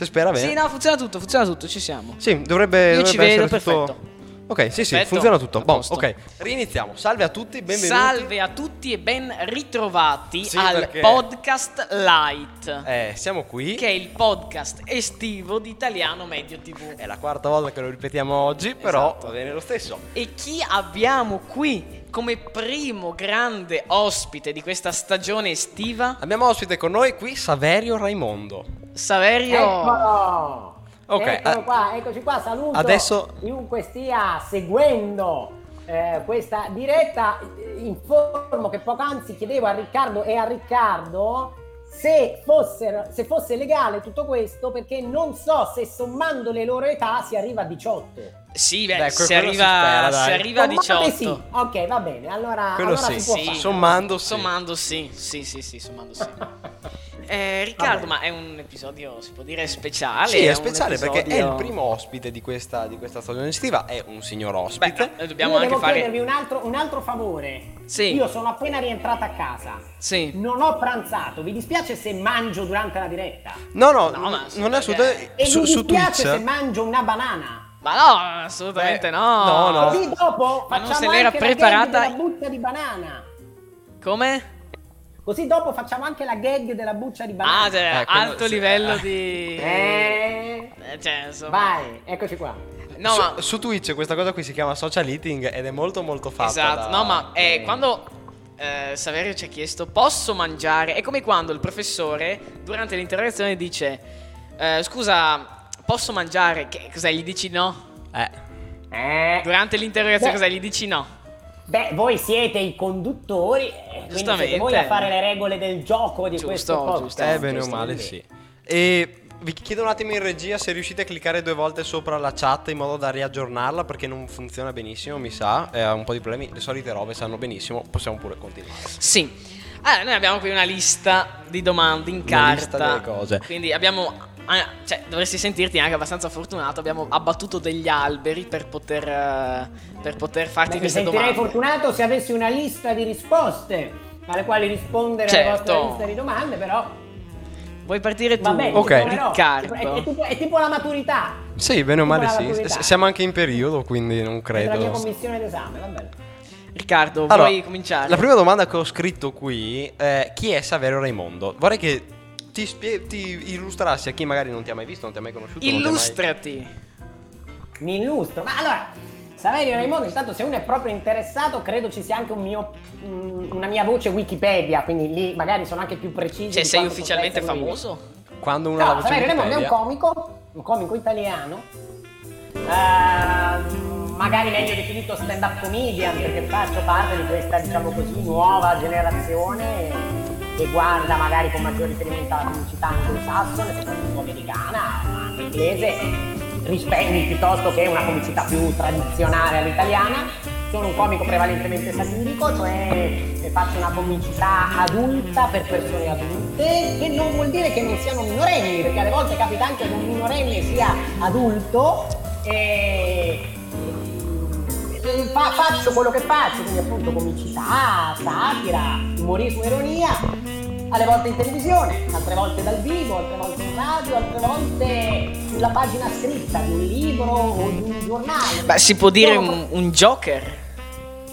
Se spera bene. Sì, no, funziona tutto, funziona tutto, ci siamo. Sì, dovrebbe, Io ci dovrebbe vedo, essere tutto... perfetto. Ok, sì, sì, Perfetto. funziona tutto. Posto. ok, riniziamo. Salve a tutti, benvenuti. Salve a tutti e ben ritrovati Sì, al perché- Podcast Light, Eh, siamo qui. che è il podcast estivo di Italiano Medio TV. È la quarta volta che lo ripetiamo oggi, però Esatto. va bene lo stesso. E chi abbiamo qui come primo grande ospite di questa stagione estiva? Abbiamo ospite con noi qui Saverio Raimondo. Saverio. Eccolo! Ok, Eccolo eh, qua, eccoci qua, saluto adesso- chiunque stia seguendo eh, questa diretta. Informo che poc'anzi chiedevo a Riccardo e a Riccardo se, fossero- se fosse legale tutto questo perché non so se sommando le loro età si arriva a 18. Sì, beh, Beh, si arriva, spera, si arriva a Sommate 18. Sì. Ok, va bene, allora, allora sì, si può sì. fare. Sommando sì. Sommando sì, sì, sì, sì, sommando sì. Eh, Riccardo, ma è un episodio, si può dire, speciale? Sì, è un speciale perché è il episodio- primo ospite di questa, di questa stagione estiva, è un signor Beh, ospite. eh, dobbiamo Io anche devo fare... chiedervi un altro, un altro favore. Sì. Io sono appena rientrata a casa. Sì. Non ho pranzato. Vi dispiace se mangio durante la diretta? No, no, No, ma non è assolutamente... E Su, mi dispiace Twitch... se mangio una banana. Ma no, assolutamente Beh, no. no, no. Così dopo Ma non facciamo se anche preparata- della buccia di banana. Come? Così dopo facciamo anche la gag della buccia di banana. Ah, cioè, quello alto sì, livello eh. di... Eh, Eh, Cioè, insomma... vai, eccoci qua. No, su, ma... su Twitch questa cosa qui si chiama social eating ed è molto molto fatta Esatto, da- no, ma eh, quando eh, Saverio ci ha chiesto posso mangiare, è come quando il professore durante l'interrogazione dice eh, scusa, posso mangiare? Che, cos'è? Gli dici no? Eh, Eh, Durante l'interrogazione Beh. cos'è? Gli dici no? Beh, voi siete i conduttori, eh, quindi Giustamente. siete voi a fare le regole del gioco di Giusto, questo podcast. giusto. eh bene o male sì. E vi chiedo un attimo in regia se riuscite a cliccare due volte sopra la chat in modo da riaggiornarla perché non funziona benissimo, mi sa, e ha un po' di problemi, le solite robe sanno benissimo, possiamo pure continuare. Sì. Allora, noi abbiamo qui una lista di domande in Una carta. lista delle cose. Quindi abbiamo. Ah, Cioè, dovresti sentirti anche abbastanza fortunato. Abbiamo abbattuto degli alberi per poter. eh, per poter farti Beh, mi queste sentirei domande. fortunato se avessi una lista di risposte alle quali rispondere Certo. alle vostre liste di domande, però Vuoi partire tu? va bene, Ok. Riccardo. È, è tipo, è tipo la maturità. Sì, bene o male sì, maturità. S- siamo anche in periodo quindi non Per la mia credo. commissione d'esame, va bene. Riccardo, Allora, vuoi cominciare? La prima domanda che ho scritto qui è chi è Saverio Raimondo? Vorrei che ti, spie- ti illustrassi a chi magari non ti ha mai visto, non ti ha mai conosciuto. non ti ha mai- Illustrati. Mi illustro. Ma allora, Saverio Raimondo, intanto se uno è proprio interessato, credo ci sia anche un mio, mm, una mia voce Wikipedia, quindi lì magari sono anche più precisi. Cioè, di sei ufficialmente essere lui. famoso? Quando uno ha la No, voce Saverio Raimondo è un comico, un comico italiano, ehm, magari meglio definito stand-up comedian, perché faccio parte di questa, diciamo così, nuova generazione che guarda magari con maggior riferimento alla comicità anglosassone, soprattutto americana, ma anche inglese, rispe- piuttosto che una comicità più tradizionale all'italiana. Sono un comico prevalentemente satirico, cioè faccio una comicità adulta per persone adulte, che non vuol dire che non siano minorenni, perché alle volte capita anche che un minorenne sia adulto e e fa- faccio quello che faccio, quindi appunto comicità, satira, umorismo, ironia, alle volte in televisione, altre volte dal vivo, altre volte in radio, altre volte sulla pagina scritta di un libro o di un giornale. Beh, si può dire un, un Joker.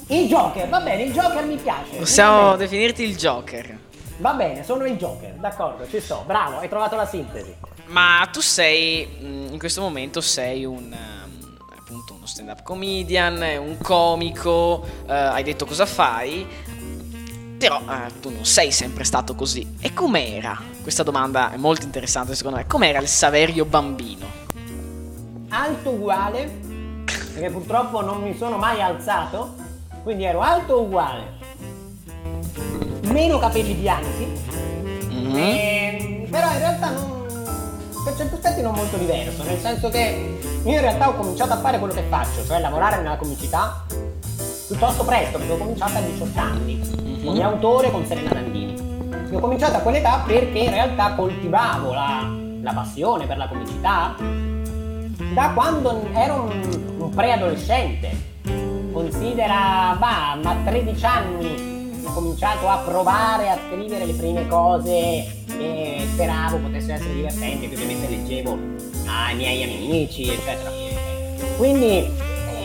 Il Joker, va bene, il Joker mi piace. Possiamo definirti il Joker. Va bene, sono il Joker, d'accordo, ci sto, bravo, hai trovato la sintesi. Ma tu sei, mh, in questo momento sei un, appunto uno stand-up comedian, un comico, eh, hai detto cosa fai, però eh, tu non sei sempre stato così. E com'era? Questa domanda è molto interessante secondo me. Com'era il Saverio bambino? Alto uguale, perché purtroppo non mi sono mai alzato, quindi ero alto uguale, meno capelli bianchi, Mhm. Ehm, però in realtà non, per certi aspetti non molto diverso, nel senso che io in realtà ho cominciato a fare quello che faccio, cioè lavorare nella comicità piuttosto presto, perché ho cominciato a 18 anni, come autore con Serena Dandini. E ho cominciato a quell'età perché in realtà coltivavo la, la passione per la comicità da quando ero un, un preadolescente. Considera, bah, ma a 13 anni ho cominciato a provare a scrivere le prime cose e speravo potessero essere divertenti, che ovviamente leggevo ai miei amici, eccetera. Quindi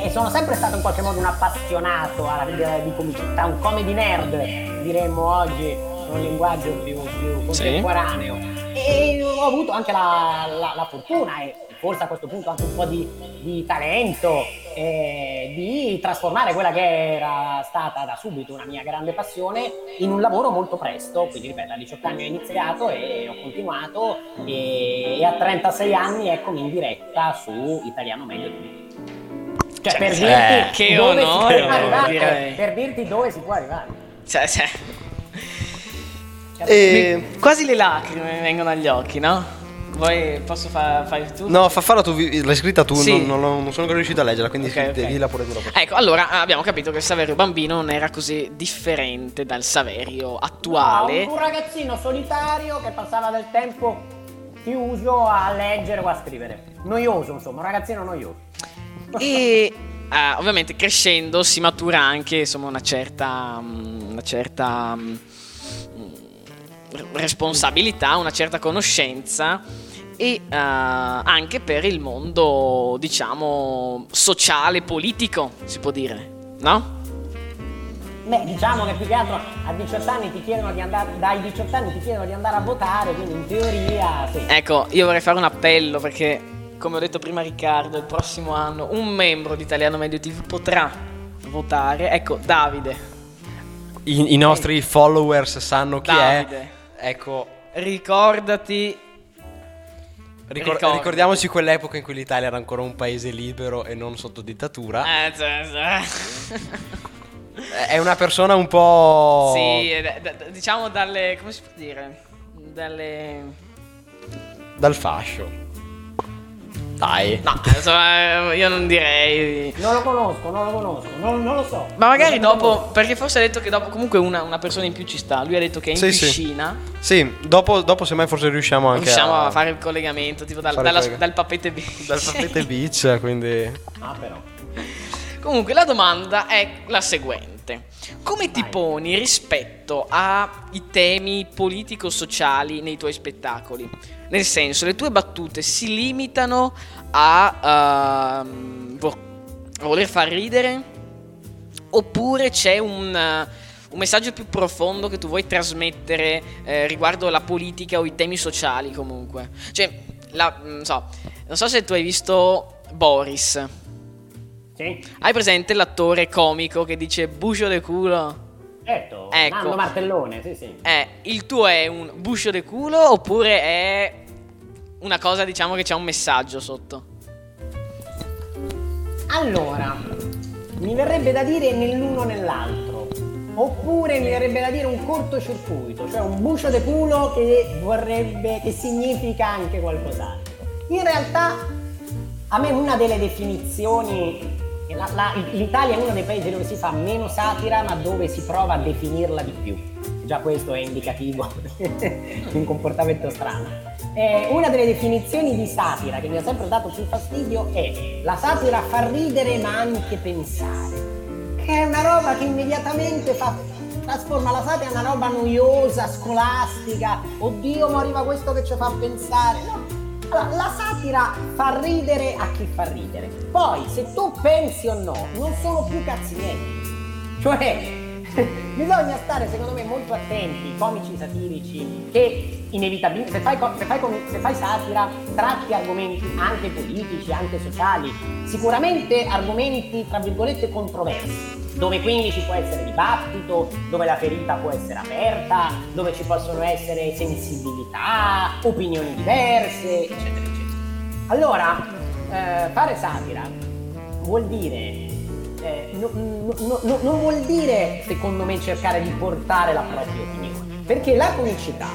eh, sono sempre stato in qualche modo un appassionato alla, di, comicità, un comedy nerd, diremmo oggi, un linguaggio più, più contemporaneo. Sì. E ho avuto anche la, la, la fortuna e forse a questo punto anche un po' di, di talento, eh, di trasformare quella che era stata da subito una mia grande passione in un lavoro molto presto, quindi ripeto a 18 anni ho iniziato e ho continuato e, e a 36 anni eccomi in diretta su Italiano Meglio di me. Cioè, per, eh, dirti dove onore, si può arrivare, per dirti dove si può arrivare. Cioè, cioè. E... Quasi le lacrime vengono agli occhi, no? Vuoi, posso fa, fare tu? No, fa farla tu, l'hai scritta tu, sì. non, non, non, sono ancora riuscito a leggerla, quindi okay, okay. devi la pure tu. Ecco, allora abbiamo capito che il Saverio bambino non era così differente dal Saverio attuale. No, un ragazzino solitario che passava del tempo chiuso a leggere o a scrivere. Noioso, insomma, un ragazzino noioso. E uh, ovviamente crescendo si matura anche insomma una certa... Una certa responsabilità, una certa conoscenza e uh, anche per il mondo, diciamo, sociale, politico, si può dire, no? Beh, diciamo che più che altro a 18 anni ti chiedono di andare, dai 18 anni ti chiedono di andare a votare, quindi in teoria sì. Ecco, io vorrei fare un appello perché, come ho detto prima Riccardo, il prossimo anno un membro di Italiano Medio TV potrà votare. Ecco, Davide. I, i nostri followers sanno chi Davide. è. Ecco. Ricordati. Ricor- ricordiamoci quell'epoca in cui l'Italia era ancora un paese libero e non sotto dittatura. Eh, cioè, cioè. È una persona un po'. Sì, d- d- diciamo dalle. come si può dire? Dalle. Dal fascio. Dai. No, insomma, io non direi. Non lo conosco, non lo conosco, non, non lo so. Ma magari dopo, perché forse ha detto che dopo comunque una, una, persona in più ci sta. Lui ha detto che è in sì, piscina. Sì, sì. Dopo, dopo semmai forse riusciamo anche riusciamo a... a fare il collegamento, tipo dal, dalla, dal Papete Beach. Dal Papete Beach, quindi... Ah, però. Comunque la domanda è la seguente. Come ti poni rispetto ai temi politico-sociali nei tuoi spettacoli? Nel senso, le tue battute si limitano a, uh, voler far ridere? Oppure c'è un, uh, un, messaggio più profondo che tu vuoi trasmettere eh, riguardo la politica o i temi sociali comunque? Cioè, la, non, so, non so se tu hai visto Boris. Sì. Hai presente l'attore comico che dice buscio de culo? Certo, ecco. Nando Martellone, sì sì. Eh, il tuo è un buscio de culo oppure è una cosa diciamo che c'è un messaggio sotto? Allora, mi verrebbe da dire nell'uno nell'altro. Oppure mi verrebbe da dire un cortocircuito, cioè un bucio de culo che vorrebbe, che significa anche qualcos'altro. In realtà, a me una delle definizioni la, la, L'Italia è uno dei paesi dove si fa meno satira ma dove si prova a definirla di più. Già questo è indicativo di un comportamento strano. Eh, una delle definizioni di satira che mi ha sempre dato più fastidio è la satira fa ridere ma anche pensare, che è una roba che immediatamente fa, trasforma la satira in una roba noiosa, scolastica. Oddio, ma arriva questo che ci fa pensare. No, allora, la satira fa ridere a chi fa ridere. Poi, se tu pensi o no, non sono più cazzi miei. Cioè, bisogna stare, secondo me, molto attenti, comici satirici, che inevitabilmente, se fai, se, fai, se fai satira, tratti argomenti anche politici, anche sociali, sicuramente argomenti, tra virgolette, controversi dove quindi ci può essere dibattito, dove la ferita può essere aperta, dove ci possono essere sensibilità, opinioni diverse, eccetera, eccetera. Allora, eh, fare satira vuol dire eh, no, no, no, non vuol dire, secondo me, cercare di portare la propria opinione, perché la comicità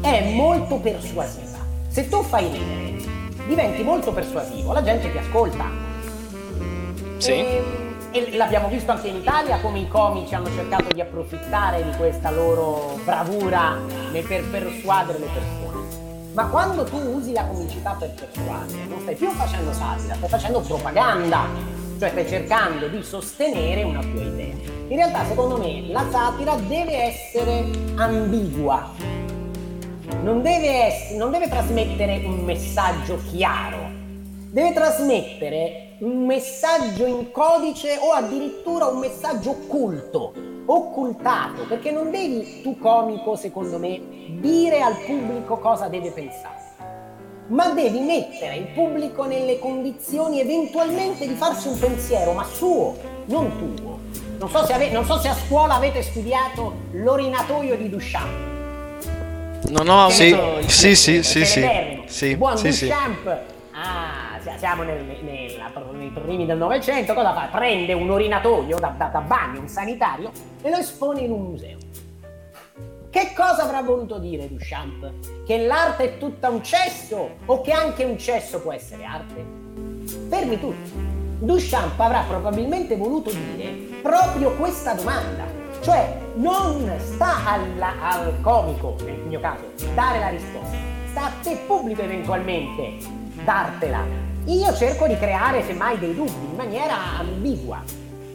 è molto persuasiva. Se tu fai ridere, diventi molto persuasivo, la gente ti ascolta. Sì. E, e l'abbiamo visto anche in Italia come i comici hanno cercato di approfittare di questa loro bravura per persuadere le persone. Ma quando tu usi la comicità per persuadere, non stai più facendo satira, stai facendo propaganda, cioè stai cercando di sostenere una tua idea. In realtà, secondo me, la satira deve essere ambigua. non deve, ess- non deve trasmettere un messaggio chiaro, deve trasmettere un messaggio in codice o addirittura un messaggio occulto, occultato, perché non devi tu comico, secondo me, dire al pubblico cosa deve pensare ma devi mettere il pubblico nelle condizioni eventualmente di farsi un pensiero, ma suo, non tuo. Non so se, ave- non so se a scuola avete studiato l'orinatoio di Duchamp. Non ho Sì, avuto... sì, sì, sì, sì. Sì, Buon sì. Duchamp. Ah, si- siamo nel- nella- nei primi del Novecento, cosa fa? Prende un orinatoio da, da- da bagno, un sanitario, e lo espone in un museo. Che cosa avrà voluto dire Duchamp? Che l'arte è tutta un cesso o che anche un cesso può essere arte? Fermi tutti. Duchamp avrà probabilmente voluto dire proprio questa domanda. Cioè, non sta alla- al comico, nel mio caso, dare la risposta. Sta a te pubblico eventualmente dartela. Io cerco di creare semmai dei dubbi in maniera ambigua.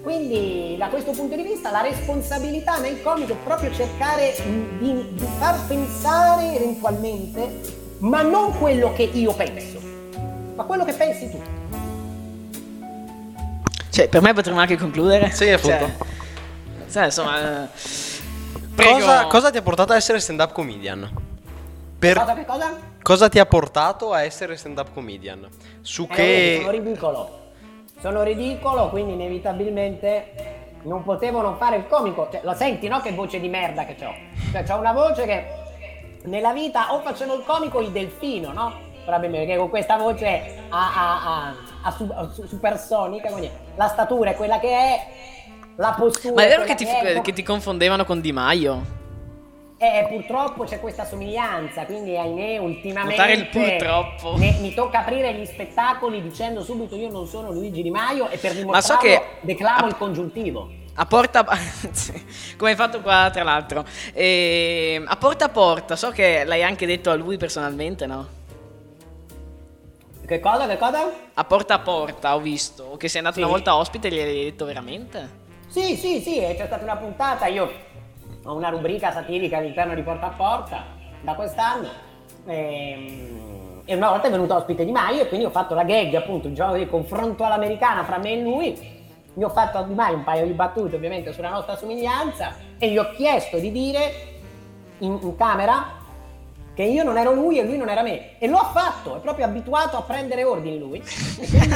Quindi da questo punto di vista la responsabilità nel comico è proprio cercare di, di far pensare eventualmente, ma non quello che io penso, ma quello che pensi tu. Cioè, per me potremmo anche concludere. Sì, appunto. Cioè, cioè, insomma... eh, prego. Cosa, cosa ti ha portato a essere stand-up comedian? Per- Cosa che cosa? cosa ti ha portato a essere stand-up comedian? Su Eh, vedi, sono che... ridicolo. Sono ridicolo, quindi inevitabilmente non potevo non fare il comico. Cioè, lo senti, no? Che voce di merda che ho. Cioè, ho una voce che nella vita o facevo il comico il delfino, no? Probabilmente perché con questa voce a, a, a, su- supersonica, quindi la statura è quella che è, la postura Ma è vero che ti, è, che ti confondevano con Di Maio? Eh, purtroppo c'è questa somiglianza, quindi ahimè ultimamente Notare il purtroppo. ne- mi tocca aprire gli spettacoli dicendo subito io non sono Luigi Di Maio e per Ma dimostrarlo so che- declamo il congiuntivo. A porta come hai fatto qua tra l'altro E, a porta a porta so che l'hai anche detto a lui personalmente no? Che cosa, che cosa? a porta a porta ho visto che sei andato Sì. una volta ospite e gli hai detto veramente Sì, sì, sì, c'è stata una puntata, io ho una rubrica satirica all'interno di Porta a Porta da quest'anno ehm, e una volta è venuto ospite Di Maio e quindi ho fatto la gag, appunto, un gioco di confronto all'americana fra me e lui. Gli ho fatto a Di Maio un paio di battute ovviamente sulla nostra somiglianza e gli ho chiesto di dire in, in camera che io non ero lui e lui non era me e lo ha fatto, è proprio abituato a prendere ordini lui e quindi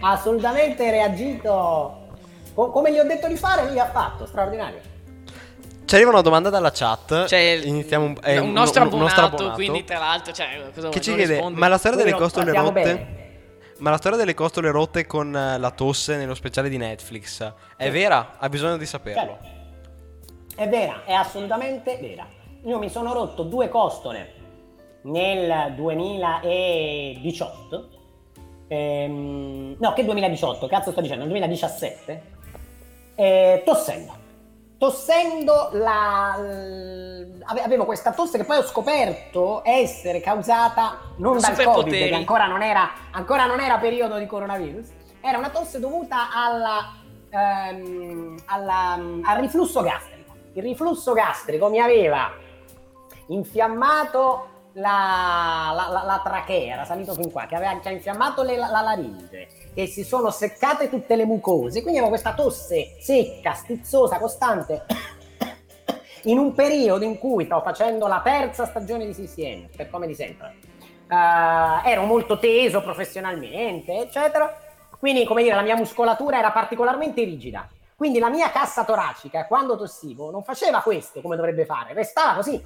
ha assolutamente reagito co- come gli ho detto di fare, lui ha fatto, straordinario. Ci arriva una domanda dalla chat. Il- Iniziamo un, è un nostro un- un abbonato, nostro abbonato quindi tra l'altro cioè, cosa che ci chiede: risponde? Ma la storia delle costole rotte? bene. Ma la storia delle costole rotte con eh, la tosse nello speciale di Netflix è vera? Ha bisogno di saperlo. Cioè, È vera, è assolutamente vera. Io mi sono rotto due costole nel 2018. Ehm, no, che 2018? Cazzo sto dicendo? Nel 2017. eh, tossendo. Tossendo la... avevo questa tosse che poi ho scoperto essere causata non dal. Covid, perché ancora non era, ancora non era periodo di coronavirus. Era una tosse dovuta alla, ehm, alla- al riflusso gastrico. Il riflusso gastrico mi aveva infiammato la, la- la- trachea, era salito fin qua, che aveva che ha infiammato le- la, laringe, che si sono seccate tutte le mucose, quindi avevo questa tosse secca, stizzosa, costante. In un periodo in cui stavo facendo la terza stagione di CCM, per come di sempre, Eh, ero molto teso professionalmente, eccetera. Quindi, come dire, la mia muscolatura era particolarmente rigida. Quindi la mia cassa toracica, quando tossivo, non faceva questo come dovrebbe fare, restava così.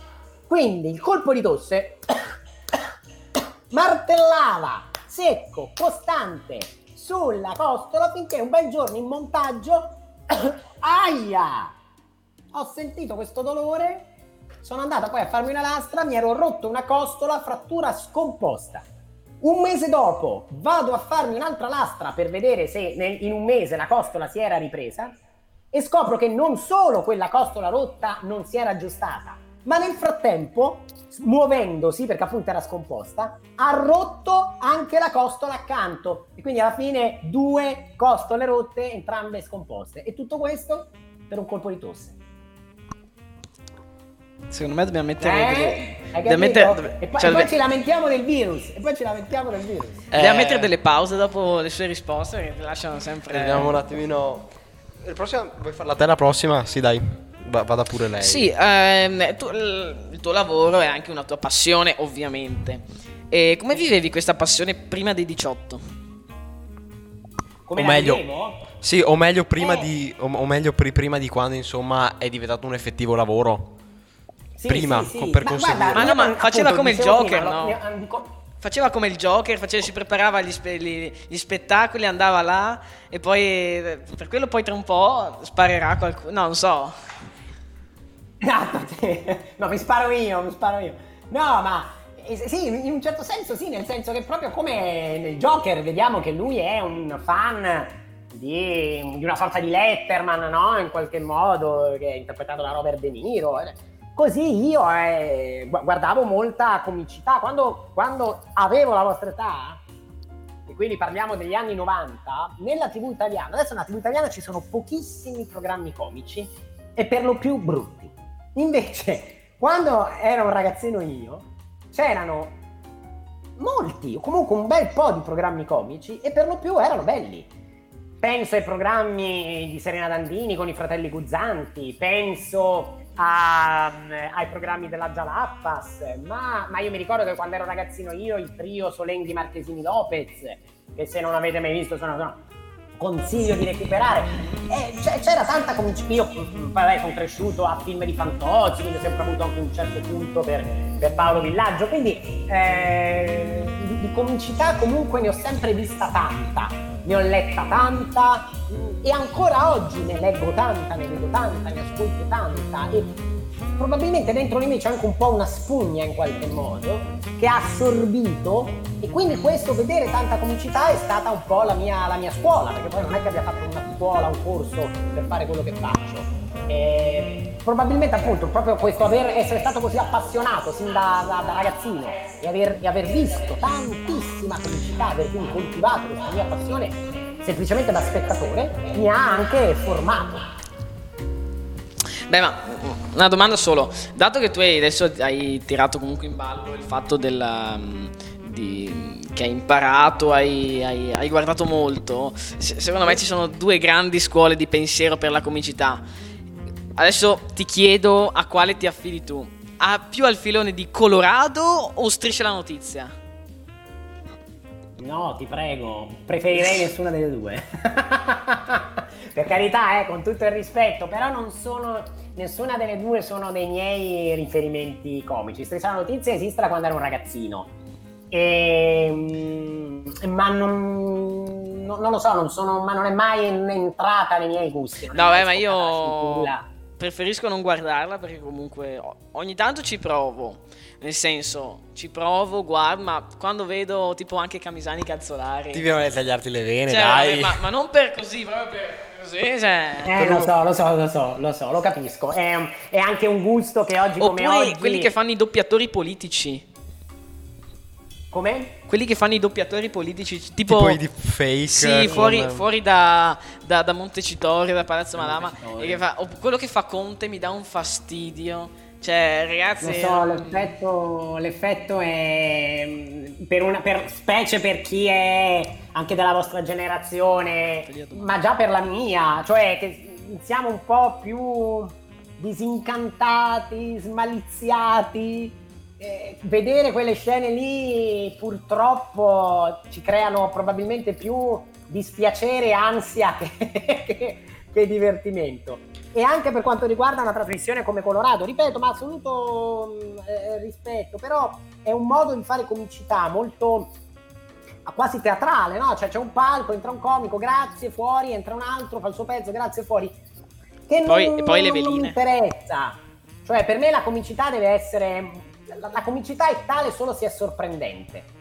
Quindi il colpo di tosse martellava secco, costante sulla costola finché un bel giorno in montaggio, aia! Ho sentito questo dolore, sono andata poi a farmi una lastra, mi ero rotto una costola, frattura scomposta. Un mese dopo vado a farmi un'altra lastra per vedere se in un mese la costola si era ripresa e scopro che non solo quella costola rotta non si era aggiustata, ma nel frattempo, muovendosi, perché appunto era scomposta, ha rotto anche la costola accanto. E quindi alla fine due costole rotte, entrambe scomposte. E tutto questo per un colpo di tosse. secondo me dobbiamo mettere Eh? delle- mettere- e poi, cioè, e poi ci lamentiamo del virus. E poi ci lamentiamo del virus. Dobbiamo Eh, mettere delle pause dopo le sue risposte perché ti lasciano sempre... Vediamo un attimino. Il prossimo, vuoi farla te la prossima? Sì, dai. Va- vada pure lei. Sì, ehm, tu- il tuo lavoro è anche una tua passione, ovviamente. E come vivevi questa passione prima dei 18? Come o meglio, sì, o meglio prima Eh. di. O, o meglio pri- prima di quando, insomma, è diventato un effettivo lavoro. Sì, prima, sì, co- sì. per Ma conseguire. guarda, Ma no, ma appunto, faceva come il Joker, prima, no? ne- dico- Faceva come il Joker, faceva- si preparava gli, spe- gli- gli spettacoli, andava là e poi eh, per quello poi tra un po' sparerà qualcuno. No, non so. Ah, no, mi sparo io, mi sparo io. No, ma eh, sì, in un certo senso sì, nel senso che proprio come nel Joker vediamo che lui è un fan di, di una sorta di Letterman, no? In qualche modo, che è interpretato da Robert De Niro. eh. Così io eh, gu- guardavo molta comicità. Quando, quando avevo la vostra età, e quindi parliamo degli anni 90, nella TV italiana, adesso nella TV italiana ci sono pochissimi programmi comici e per lo più brutti. Invece, quando ero un ragazzino io, c'erano molti, o comunque un bel po' di programmi comici e per lo più erano belli. Penso ai programmi di Serena Dandini con i fratelli Guzzanti, penso a- ai programmi della Jalappas, ma, ma io mi ricordo che quando ero ragazzino io il trio Solenghi Marchesini Lopez, che se non avete mai visto sono, sono- consiglio di recuperare. C'è- c'era tanta comicità. Io vabbè, sono cresciuto a film di Fantozzi, quindi ho sempre avuto anche un certo punto per, per Paolo Villaggio. Quindi eh, di, di comicità comunque ne ho sempre vista tanta, ne ho letta tanta e ancora oggi ne leggo tanta, ne vedo tanta, ne ascolto tanta. E probabilmente dentro di me c'è anche un po' una spugna in qualche modo che ha assorbito e quindi questo vedere tanta comicità è stata un po' la mia, la mia scuola perché poi non è che abbia fatto una scuola, un corso per fare quello che faccio. E probabilmente appunto proprio questo aver, essere stato così appassionato sin da, da- da ragazzino e aver, e aver visto tantissima comicità, aver quindi coltivato questa mia passione semplicemente da spettatore mi ha anche formato Beh, ma una domanda solo. Dato che tu hai adesso hai tirato comunque in ballo il fatto della, mm, di- che hai imparato, hai, hai- hai guardato molto, se- secondo me ci sono due grandi scuole di pensiero per la comicità. Adesso ti chiedo a quale ti affidi tu. A più al filone di Colorado o Striscia la notizia? No, ti prego, preferirei nessuna delle due. per carità, eh, con tutto il rispetto, però non sono nessuna delle due sono dei miei riferimenti comici. Stessa notizia esiste da quando ero un ragazzino. E, mm, ma non, non- non lo so, non sono, ma non è mai entrata nei miei gusti. No, beh, ma io preferisco non guardarla perché comunque ogni tanto ci provo. Nel senso, ci provo, guardo, ma quando vedo tipo anche Camisani cazzolari. Ti viene a tagliarti le vene, Cioè, dai. ma, ma non per così, proprio per così, cioè. Eh, lo so, lo so, lo so, lo so, lo capisco. È, è anche un gusto che oggi come Oppure oggi... quelli che fanno i doppiatori politici. Come? Quelli che fanno i doppiatori politici, tipo, Tipo i deepfake. Sì, con- fuori, fuori da, da, da Montecitorio, da Palazzo Madama. Montecitorio. E che fa, quello che fa Conte mi dà un fastidio. Cioè, ragazzi. So, l'effetto, l'effetto è mm, per una, per, specie per chi è anche della vostra generazione, ma già per la mia, cioè che siamo un po' più disincantati, smaliziati. eh, vedere quelle scene lì purtroppo ci creano probabilmente più dispiacere e ansia che, che- che divertimento. E anche per quanto riguarda una trasmissione come Colorado, ripeto, ma assoluto mh, eh, rispetto, però è un modo di fare comicità molto quasi teatrale, no? Cioè c'è un palco, entra un comico, grazie, fuori, entra un altro, fa il suo pezzo, grazie, fuori. Che Poi- non, poi non mi interessa. Cioè per me la comicità deve essere... La, la comicità è tale solo se è sorprendente.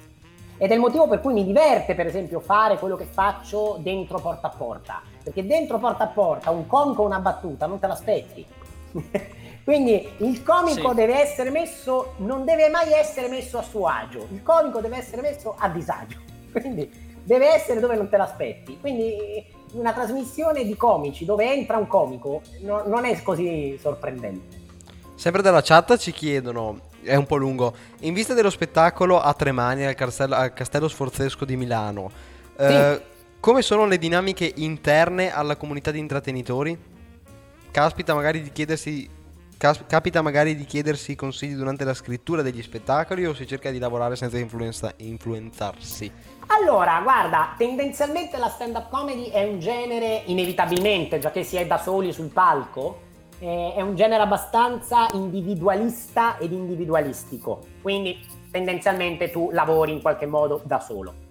Ed è il motivo per cui mi diverte, per esempio, fare quello che faccio dentro porta a porta. Perché dentro porta a porta un comico o una battuta non te l'aspetti. Quindi il comico Sì. deve essere messo, non deve mai essere messo a suo agio, il comico deve essere messo a disagio. Quindi deve essere dove non te l'aspetti. Quindi una trasmissione di comici dove entra un comico no- non è così sorprendente. Sempre dalla chat ci chiedono è un po' lungo. In vista dello spettacolo a Tremani al Castello, al Castello Sforzesco di Milano, eh, come sono le dinamiche interne alla comunità di intrattenitori? Caspita magari di chiedersi capita magari di chiedersi consigli durante la scrittura degli spettacoli o si cerca di lavorare senza influenza- influenzarsi? Allora, guarda, tendenzialmente la stand-up comedy è un genere, inevitabilmente, già che si è da soli sul palco, eh, è un genere abbastanza individualista ed individualistico. Quindi tendenzialmente tu lavori in qualche modo da solo.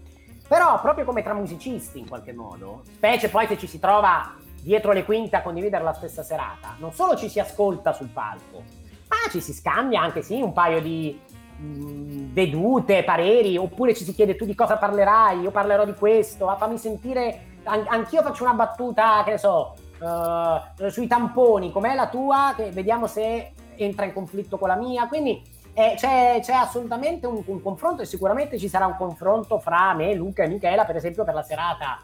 Però proprio come tra musicisti in qualche modo, specie poi se ci si trova dietro le quinte a condividere la stessa serata, non solo ci si ascolta sul palco, ma ci si scambia anche sì un paio di mh, vedute, pareri, oppure ci si chiede tu di cosa parlerai, io parlerò di questo, ah, fammi sentire, an- anch'io faccio una battuta, che ne so, uh, sui tamponi, com'è la tua, che vediamo se entra in conflitto con la mia, quindi eh, c'è, c'è, assolutamente un, un, confronto e sicuramente ci sarà un confronto fra me, Luca e Michela, per esempio per la serata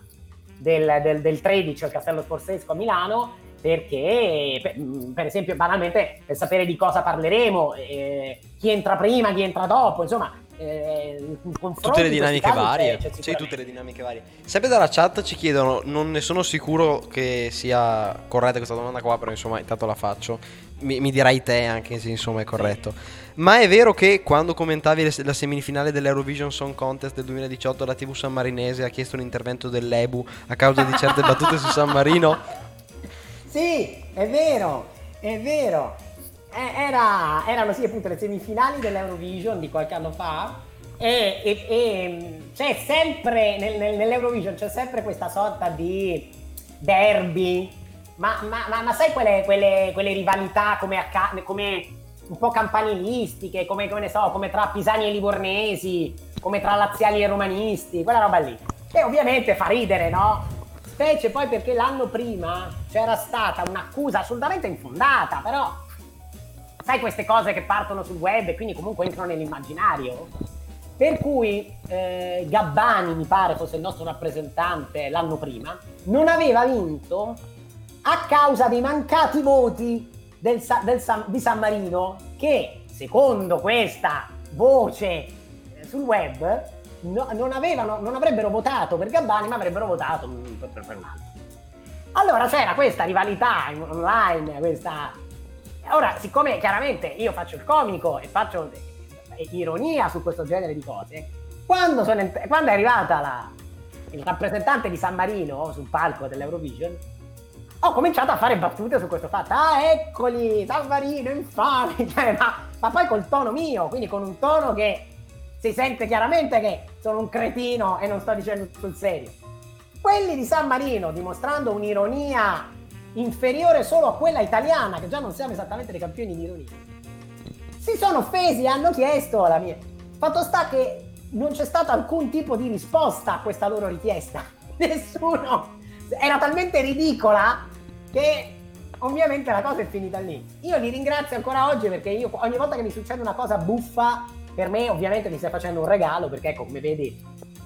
del, del, del 13 al Castello Sforzesco a Milano, perché per, per, esempio banalmente per sapere di cosa parleremo, eh, chi entra prima, chi entra dopo, insomma eh, tutte le dinamiche varie. C'è, c'è sì, tutte le dinamiche varie. Sempre dalla chat ci chiedono, non ne sono sicuro che sia corretta questa domanda qua, però insomma intanto la faccio. Mi, mi dirai te anche se insomma è corretto. Sì. Ma è vero che quando commentavi la semifinale dell'Eurovision Song Contest del 2018 la TV sammarinese ha chiesto un intervento dell'Ebu a causa di certe battute su San Marino? Sì, è vero, è vero. Era, erano sì appunto le semifinali dell'Eurovision di qualche anno fa e, e, e c'è sempre nel, nel, nell'Eurovision c'è sempre questa sorta di derby ma, ma, ma, ma sai quelle, quelle, quelle rivalità come, acca- come, un po' campanilistiche come, come, so, come tra pisani e livornesi come tra laziali e romanisti quella roba lì e ovviamente fa ridere no? specie poi perché l'anno prima c'era stata un'accusa assolutamente infondata però sai queste cose che partono sul web e quindi comunque entrano nell'immaginario? Per cui eh, Gabbani, mi pare fosse il nostro rappresentante l'anno prima, non aveva vinto a causa dei mancati voti del, del di San Marino che, secondo questa voce eh, sul web, no, non, avevano, non, avrebbero votato per Gabbani ma avrebbero votato per, per, per un altro. Allora c'era questa rivalità online, questa Ora, siccome chiaramente io faccio il comico e faccio ironia su questo genere di cose, quando, sono, quando è arrivata la, il rappresentante di San Marino sul palco dell'Eurovision, ho cominciato a fare battute su questo fatto. Ah, eccoli, San Marino, infame! Cioè, ma, ma poi col tono mio, quindi con un tono che si sente chiaramente che sono un cretino e non sto dicendo sul serio. Quelli di San Marino, dimostrando un'ironia inferiore solo a quella italiana, che già non siamo esattamente dei campioni di ironia, si sono offesi e hanno chiesto la mia. Fatto sta che non c'è stato alcun tipo di risposta a questa loro richiesta. Nessuno. Era talmente ridicola che ovviamente la cosa è finita lì. Io li ringrazio ancora oggi perché io ogni volta che mi succede una cosa buffa, per me ovviamente mi stai facendo un regalo perché ecco, come vedi,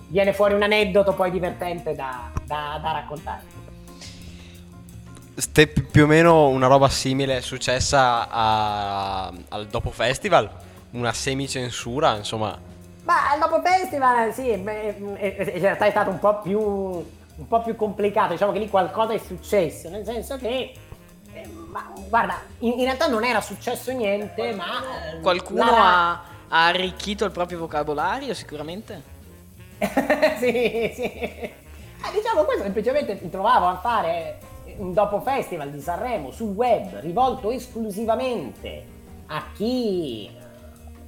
viene fuori un aneddoto poi divertente da, da, da raccontare. Ste, più o meno una roba simile è successa a, al Dopo Festival, una semicensura, insomma. Ma al Dopo Festival, sì, in realtà è stato un po' più, un po' più complicato, diciamo che lì qualcosa è successo, nel senso che eh, ma, guarda, in, in, realtà non era successo niente, ma... Eh, Qualcuno la... ha, ha, arricchito il proprio vocabolario sicuramente? sì, sì. Eh, diciamo questo semplicemente mi trovavo a fare un dopo festival di Sanremo sul web rivolto esclusivamente a chi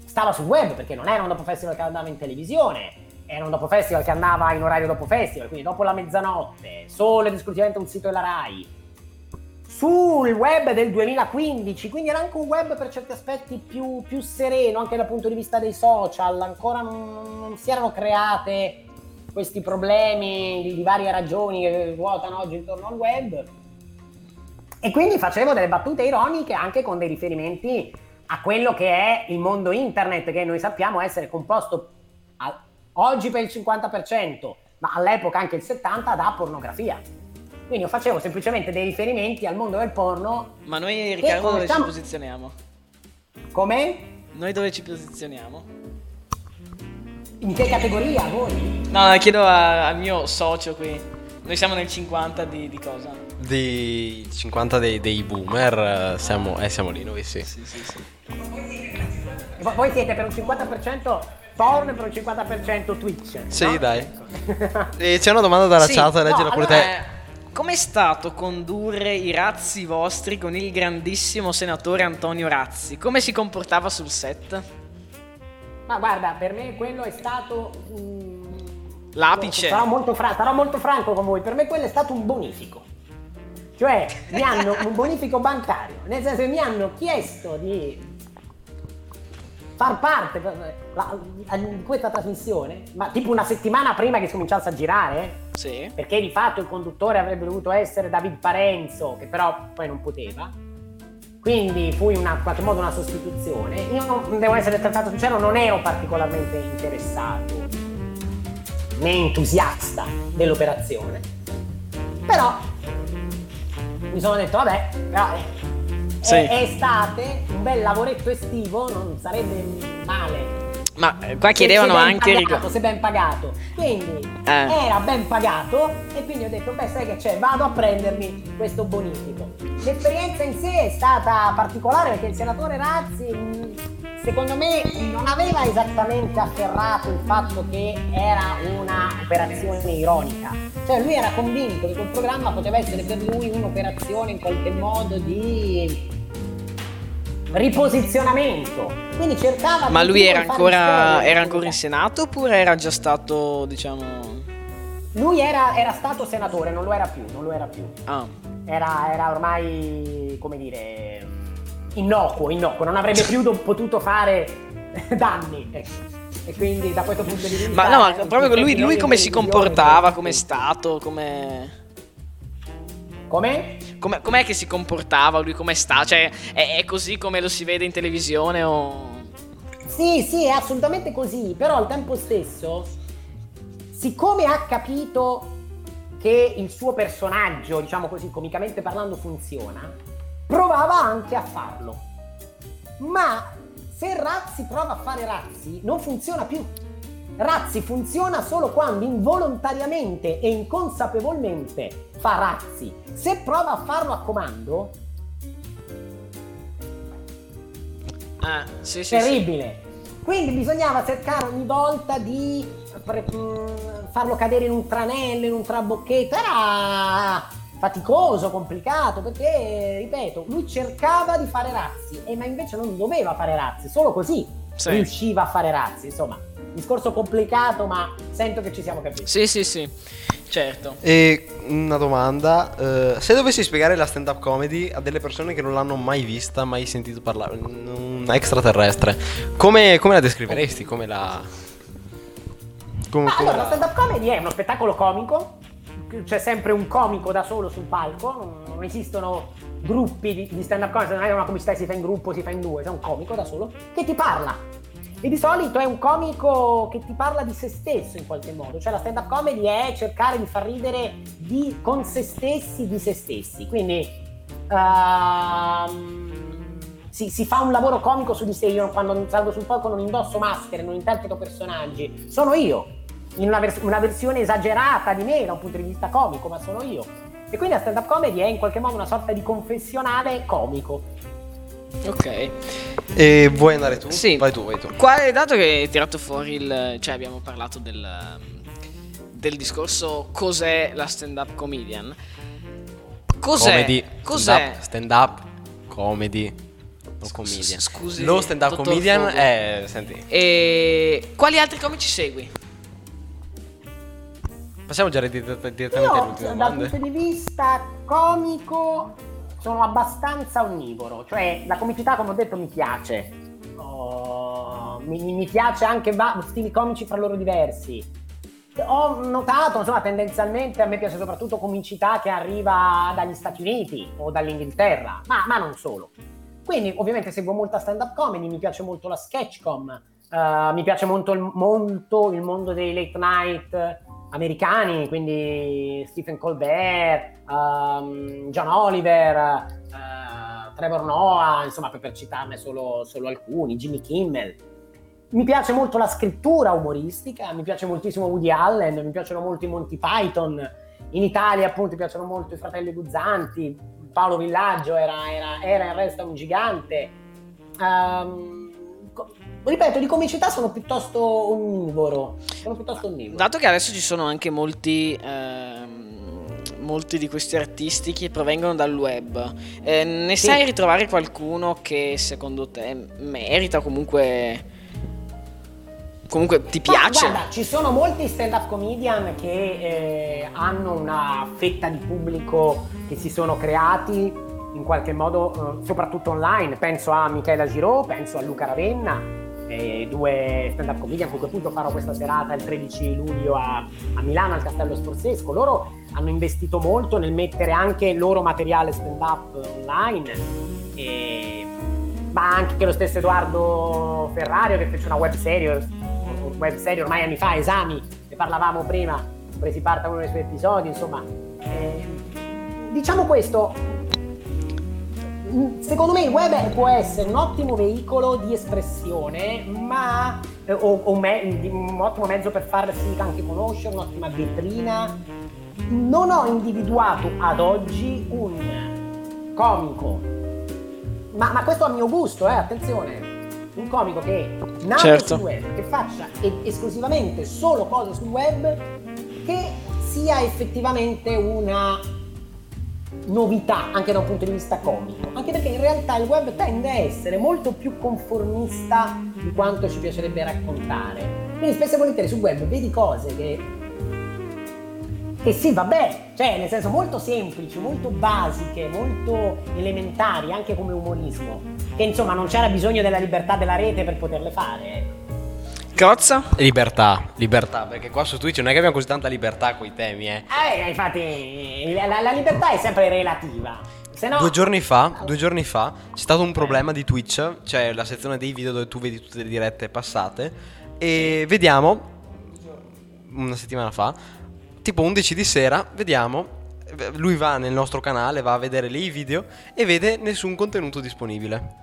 stava sul web perché non era un dopo festival che andava in televisione era un dopo festival che andava in orario dopo festival quindi dopo la mezzanotte solo ed esclusivamente un sito della RAI. Sul web del 2015 quindi era anche un web per certi aspetti più, più sereno anche dal punto di vista dei social ancora non, non si erano create questi problemi di, di varie ragioni che ruotano oggi intorno al web. E quindi facevo delle battute ironiche anche con dei riferimenti a quello che è il mondo internet, che noi sappiamo essere composto a, oggi per il 50%, ma all'epoca anche il 70% da pornografia. Quindi io facevo semplicemente dei riferimenti al mondo del porno. Ma noi, Riccardo, dove ci posizioniamo? Come? Noi dove ci posizioniamo? In che categoria voi? No, chiedo a- al mio socio qui. Noi siamo nel 50 di, di cosa? Di 50 dei, dei boomer, eh, siamo, eh, siamo lì noi, sì. Sì, sì, sì. Vo- Voi siete per un 50% porn per un 50% Twitch. Sì, no? dai. E c'è una domanda dalla Sì, chat, no, leggila pure allora, te. Eh, Com'è stato condurre i razzi vostri con il grandissimo senatore Antonio Razzi? Come si comportava sul set? Ma guarda, per me quello è stato. mm, L'apice. Sarò molto, fra- sarò molto franco con voi, per me quello è stato un bonifico. Cioè, mi hanno un bonifico bancario, nel senso che mi hanno chiesto di far parte la- questa trasmissione, ma tipo una settimana prima che si cominciasse a girare, eh, Sì. perché di fatto il conduttore avrebbe dovuto essere David Parenzo, che però poi non poteva. Quindi fui una, in qualche modo una sostituzione. Io non, devo essere trattato sincero, non ero particolarmente interessato né entusiasta dell'operazione. Però mi sono detto, vabbè, però, eh, Sì. è, è estate, un bel lavoretto estivo non sarebbe male. Ma eh, qua chiedevano anche pagato, se ben pagato. Quindi Eh. era ben pagato e quindi ho detto beh sai che c'è? Vado a prendermi questo bonifico. L'esperienza in sé è stata particolare perché il senatore Razzi mh, secondo me non aveva esattamente afferrato il fatto che era una operazione ironica. Cioè lui era convinto che quel programma poteva essere per lui un'operazione in qualche modo di riposizionamento quindi cercava Ma lui era ancora, era ancora in Senato oppure era già stato, diciamo... Lui era, era stato senatore, non lo era più, non lo era più. Ah. Era, era ormai, come dire, innocuo, innocuo, non avrebbe più do- potuto fare danni. E quindi da questo punto di vista... Ma no, ma proprio lui, lui come si comportava, come è stato, come... Come? Come, com'è che si comportava lui, come sta? Cioè, è, è così come lo si vede in televisione o... Sì, sì, è assolutamente così, però al tempo stesso, siccome ha capito che il suo personaggio, diciamo così, comicamente parlando, funziona, provava anche a farlo. Ma se Razzi prova a fare Razzi, non funziona più. Razzi funziona solo quando involontariamente e inconsapevolmente fa Razzi. Se prova a farlo a comando, Ah, sì, sì, sì. terribile. Quindi bisognava cercare ogni volta di pre- mh, farlo cadere in un tranello, in un trabocchetto. Era faticoso, complicato, perché, ripeto, lui cercava di fare razzi, e ma invece non doveva fare razzi, solo così Sì. riusciva a fare razzi. Insomma, discorso complicato, ma sento che ci siamo capiti. Sì, sì, sì. Certo. E una domanda, eh, se dovessi spiegare la stand-up comedy a delle persone che non l'hanno mai vista, mai sentito parlare, un extraterrestre, come, come la descriveresti? Come la... Come, come allora, la stand-up comedy è uno spettacolo comico, c'è sempre un comico da solo sul palco, non esistono gruppi di, di stand-up comedy, non è una comicità che si fa in gruppo, si fa in due, c'è un comico da solo che ti parla. E di solito è un comico che ti parla di se stesso in qualche modo, cioè la stand-up comedy è cercare di far ridere di- con se stessi di se stessi, quindi ehm, si, si fa un lavoro comico su di sé, io quando salgo sul palco non indosso maschere, non interpreto personaggi, sono io, in una, vers- una versione esagerata di me da un punto di vista comico, ma sono io. E quindi la stand-up comedy è in qualche modo una sorta di confessionale comico. Ok. E vuoi andare tu? Sì. Vai tu, vai tu. Qua, dato che hai tirato fuori il... Cioè, abbiamo parlato del... Del discorso cos'è la stand-up comedian. Cos'è? Comedy, Cos'è? stand-up, comedy, non Scusi- comedian. scusi, Lo stand-up comedian Fogo. è... Senti, E quali altri comici segui? Passiamo già direttamente all'ultima dal punto di vista comico, sono abbastanza onnivoro. Cioè, la comicità, come ho detto, mi piace. Oh, mi, mi piace anche va- stili comici fra loro diversi. Ho notato, insomma, tendenzialmente a me piace soprattutto comicità che arriva dagli Stati Uniti o dall'Inghilterra, ma, ma non solo. Quindi, ovviamente, seguo molta stand-up comedy, mi piace molto la sketchcom, eh, mi piace molto il, molto il mondo dei late night americani, quindi Stephen Colbert, ehm, John Oliver, eh, Trevor Noah, insomma per, per citarne solo, solo alcuni, Jimmy Kimmel. Mi piace molto la scrittura umoristica, mi piace moltissimo Woody Allen, mi piacciono molto i Monty Python, in Italia appunto mi piacciono molto i fratelli Guzzanti, Paolo Villaggio era, era, era e resta un gigante. Um, ripeto, di comicità sono piuttosto onnivoro. Sono piuttosto onnivoro. Dato che adesso ci sono anche molti. Ehm, molti di questi artisti che provengono dal web, eh, ne sì. sai ritrovare qualcuno che secondo te merita comunque comunque ti piace? Ma, guarda, ci sono molti stand-up comedian che eh, hanno una fetta di pubblico che si sono creati in qualche modo, eh, soprattutto online. Penso a Michela Giraud, penso a Luca Ravenna, eh, due stand-up comedian con cui appunto farò questa serata il 13 luglio a, a Milano al Castello Sforzesco. Loro hanno investito molto nel mettere anche il loro materiale stand-up online. E ma anche lo stesso Edoardo Ferrario che fece una web serie web serie ormai anni fa, esami, ne parlavamo prima, presi parte a uno dei suoi episodi, insomma. Eh, diciamo questo, secondo me il web può essere un ottimo veicolo di espressione, ma eh, o, o me, un ottimo mezzo per farsi anche conoscere, un'ottima vetrina. Non ho individuato ad oggi un comico, ma, ma questo a mio gusto, eh, attenzione, un comico che nasce certo. sul web, che faccia esclusivamente solo cose sul web, che sia effettivamente una novità anche da un punto di vista comico, anche perché in realtà il web tende a essere molto più conformista di quanto ci piacerebbe raccontare. Quindi spesso e volentieri sul web vedi cose che che sì, vabbè, cioè nel senso molto semplici, molto basiche, molto elementari, anche come umorismo, che insomma non c'era bisogno della libertà della rete per poterle fare. Crozza? Libertà, libertà, perché qua su Twitch non è che abbiamo così tanta libertà con i temi, eh. Eh, infatti, la, la libertà è sempre relativa. No... Due, giorni fa, due giorni fa c'è stato un problema di Twitch, cioè la sezione dei video dove tu vedi tutte le dirette passate, e vediamo, una settimana fa, tipo 11 di sera, vediamo, lui va nel nostro canale, va a vedere lì i video e vede nessun contenuto disponibile.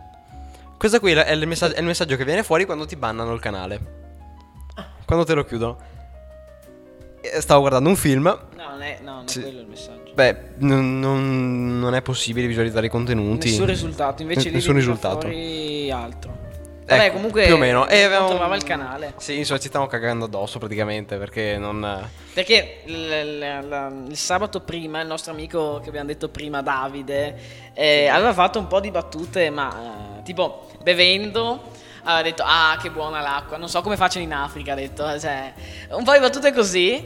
Questo qui è il, messaggio, è il messaggio che viene fuori quando ti bannano il canale. Quando te lo chiudono. Stavo guardando un film. No, non è, no, non sì. quello il messaggio. Beh, non, non, non, è possibile visualizzare i contenuti. Nessun risultato, invece N- nessun risultato. fuori altro. Vabbè, ecco, comunque più o meno. E avevamo... trovava il canale. Sì, insomma, ci stavamo cagando addosso praticamente perché non. Perché l- l- l- il sabato prima il nostro amico che abbiamo detto prima, Davide, eh, aveva fatto un po' di battute, ma eh, tipo bevendo. Aveva detto, ah, che buona l'acqua. Non so come facciano in Africa. Ha detto, cioè, un po' di battute così.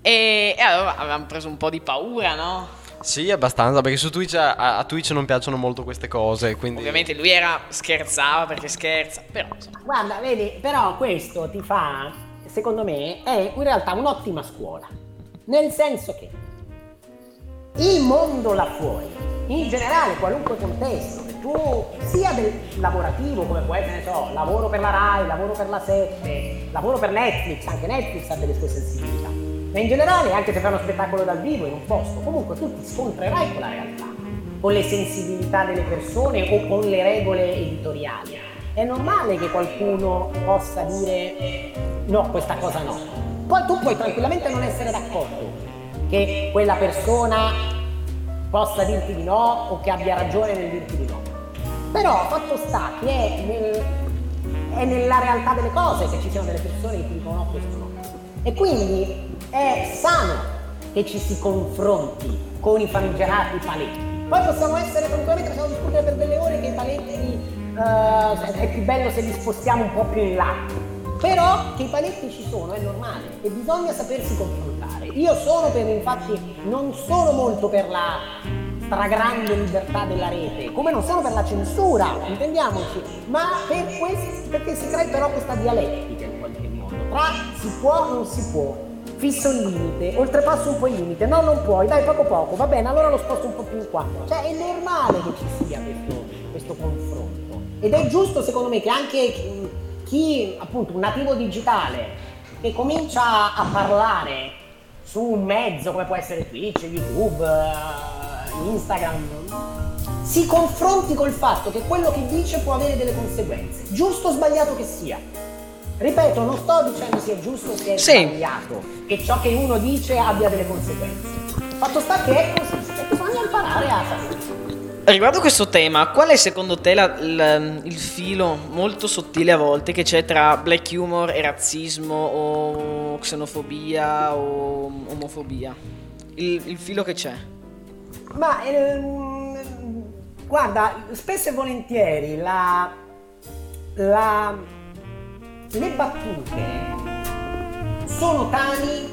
E, e avevamo preso un po' di paura, no? Sì, abbastanza, perché su Twitch a, a, Twitch non piacciono molto queste cose. Quindi... Ovviamente lui era scherzava perché scherza, però. Guarda, vedi, però questo ti fa, secondo me, è in realtà un'ottima scuola. Nel senso che il mondo là fuori, in generale, qualunque contesto, che tu sia del lavorativo, come può essere, so, lavoro per la RAI, lavoro per la 7, lavoro per Netflix, anche Netflix ha delle sue sensibilità ma in generale anche se fai uno spettacolo dal vivo in un posto, comunque tu ti scontrerai con la realtà, con le sensibilità delle persone o con le regole editoriali. È normale che qualcuno possa dire no, questa cosa no. Poi tu puoi tranquillamente non essere d'accordo che quella persona possa dirti di no o che abbia ragione nel dirti di no. Però fatto sta che è, nel, è nella realtà delle cose che ci siano delle persone che ti dicono no, questo no. E quindi è sano che ci si confronti con i famigerati paletti. Poi possiamo essere tranquillamente, possiamo discutere per delle ore che i paletti uh, è più bello se li spostiamo un po' più in là. Però che i paletti ci sono è normale e bisogna sapersi confrontare. Io sono per, infatti, non sono molto per la stragrande libertà della rete, come non sono per la censura, intendiamoci, ma per questo, perché si crea però questa dialettica in qualche modo, tra si può o non si può, fisso il limite, oltrepasso un po' il limite, no non puoi, dai poco poco, va bene, allora lo sposto un po' più in qua. Cioè è normale che ci sia questo, questo confronto. Ed è giusto secondo me che anche chi, appunto, un nativo digitale, che comincia a parlare su un mezzo come può essere Twitch, YouTube, Instagram, si confronti col fatto che quello che dice può avere delle conseguenze, giusto o sbagliato che sia. Ripeto, non sto dicendo sia giusto o sia sì. sbagliato, che ciò che uno dice abbia delle conseguenze. Fatto sta che è così, bisogna imparare a. Riguardo questo tema, qual è secondo te la, la, il filo molto sottile a volte che c'è tra black humor e razzismo o xenofobia o omofobia? Il, il filo che c'è? Ma ehm, guarda, spesso e volentieri la, la, le battute sono tali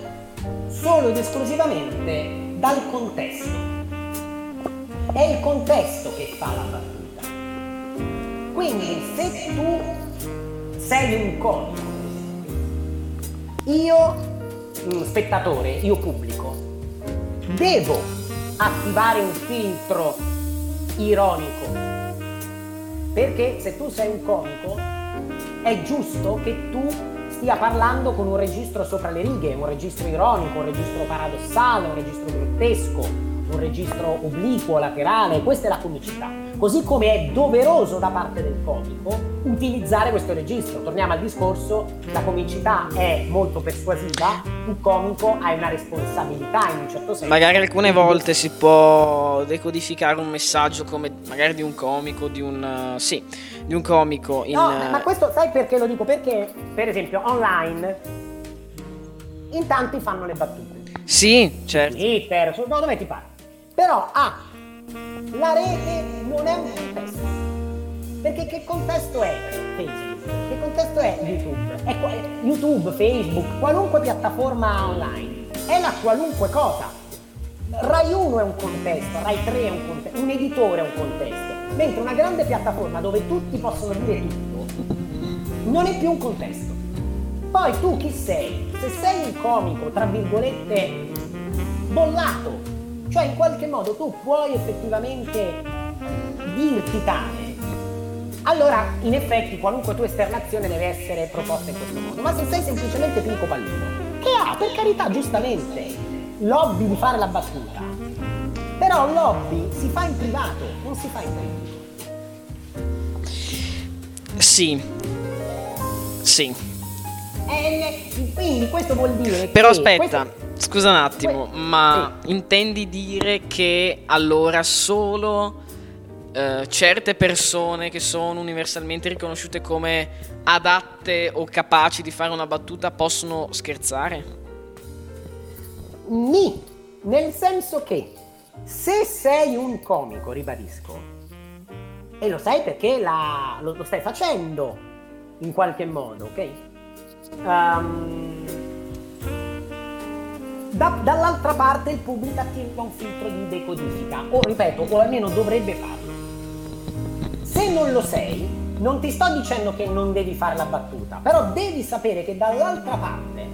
solo ed esclusivamente dal contesto è il contesto che fa la battuta. Quindi se tu sei un comico, io spettatore, io pubblico, devo attivare un filtro ironico. Perché se tu sei un comico, è giusto che tu stia parlando con un registro sopra le righe, un registro ironico, un registro paradossale, un registro grottesco, un registro obliquo, laterale, questa è la comicità. Così come è doveroso da parte del comico utilizzare questo registro. Torniamo al discorso, la comicità è molto persuasiva, il comico ha una responsabilità in un certo senso. Magari alcune volte si può decodificare un messaggio come magari di un comico, di un... Uh, sì, di un comico in... No, ma questo sai perché lo dico? Perché, per esempio, online in tanti fanno le battute. Sì, certo. Twitter, dove ti pare? Però ah, la rete non è un contesto. Perché che contesto è Facebook? Che contesto è YouTube? È YouTube, Facebook, qualunque piattaforma online. È la qualunque cosa. Rai 1 è un contesto, Rai 3 è un contesto, un editore è un contesto. Mentre una grande piattaforma dove tutti possono dire tutto non è più un contesto. Poi tu chi sei? Se sei un comico, tra virgolette, bollato, cioè in qualche modo tu puoi effettivamente dirti tale. Allora, in effetti, qualunque tua esternazione deve essere proposta in questo modo. Ma se sei semplicemente Pinco Pallino, che ha, per carità, giustamente, l'hobby di fare la battuta, però l'hobby si fa in privato, non si fa in pubblico. Sì. Sì. E quindi questo vuol dire Però aspetta, questo... Scusa un attimo, ma sì. intendi dire che allora solo eh, certe persone che sono universalmente riconosciute come adatte o capaci di fare una battuta possono scherzare? Ni, nel senso che se sei un comico, ribadisco, e lo sai perché la, lo, lo, stai facendo in qualche modo, ok? Um, da, dall'altra parte il pubblico attiva un filtro di decodifica, o ripeto, o almeno dovrebbe farlo. Se non lo sei, non ti sto dicendo che non devi fare la battuta, però devi sapere che dall'altra parte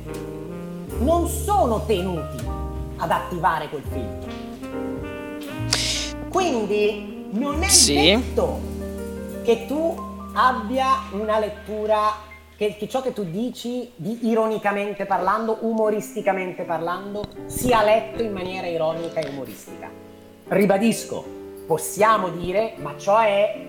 non sono tenuti ad attivare quel filtro. Quindi non è sì. detto che tu abbia una lettura che, che ciò che tu dici, di, ironicamente parlando, umoristicamente parlando, sia letto in maniera ironica e umoristica. Ribadisco, possiamo dire, ma ciò è,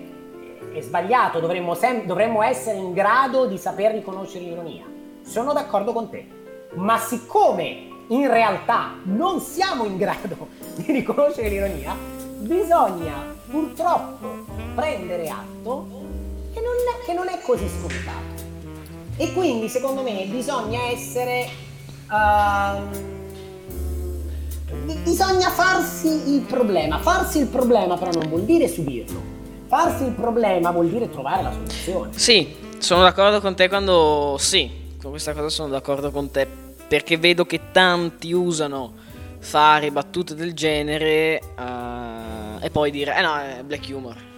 è sbagliato, dovremmo, sem- dovremmo essere in grado di saper riconoscere l'ironia. Sono d'accordo con te, ma siccome in realtà non siamo in grado di riconoscere l'ironia, bisogna purtroppo prendere atto che non è, che non è così scontato. E quindi secondo me bisogna essere... Uh, bisogna farsi il problema. Farsi il problema però non vuol dire subirlo. Farsi il problema vuol dire trovare la soluzione. Sì, sono d'accordo con te quando... Sì, con questa cosa sono d'accordo con te. Perché vedo che tanti usano fare battute del genere uh, e poi dire, eh no, è black humor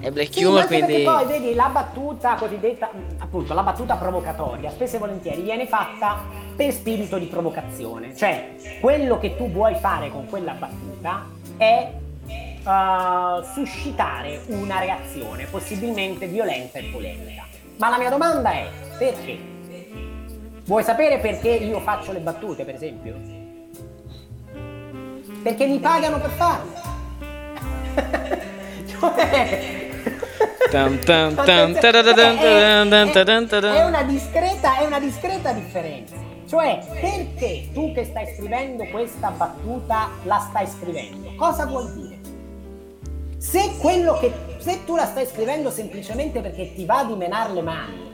è black sì, humor quindi poi vedi la battuta cosiddetta appunto la battuta provocatoria spesso e volentieri viene fatta per spirito di provocazione cioè quello che tu vuoi fare con quella battuta è uh, suscitare una reazione possibilmente violenta e polemica ma la mia domanda è perché? vuoi sapere perché io faccio le battute per esempio? Perché mi pagano per farlo. cioè, è una discreta, è una discreta differenza. Cioè, perché tu che stai scrivendo questa battuta la stai scrivendo? Cosa vuol dire? Se, quello che, se tu la stai scrivendo semplicemente perché ti va di menare le mani,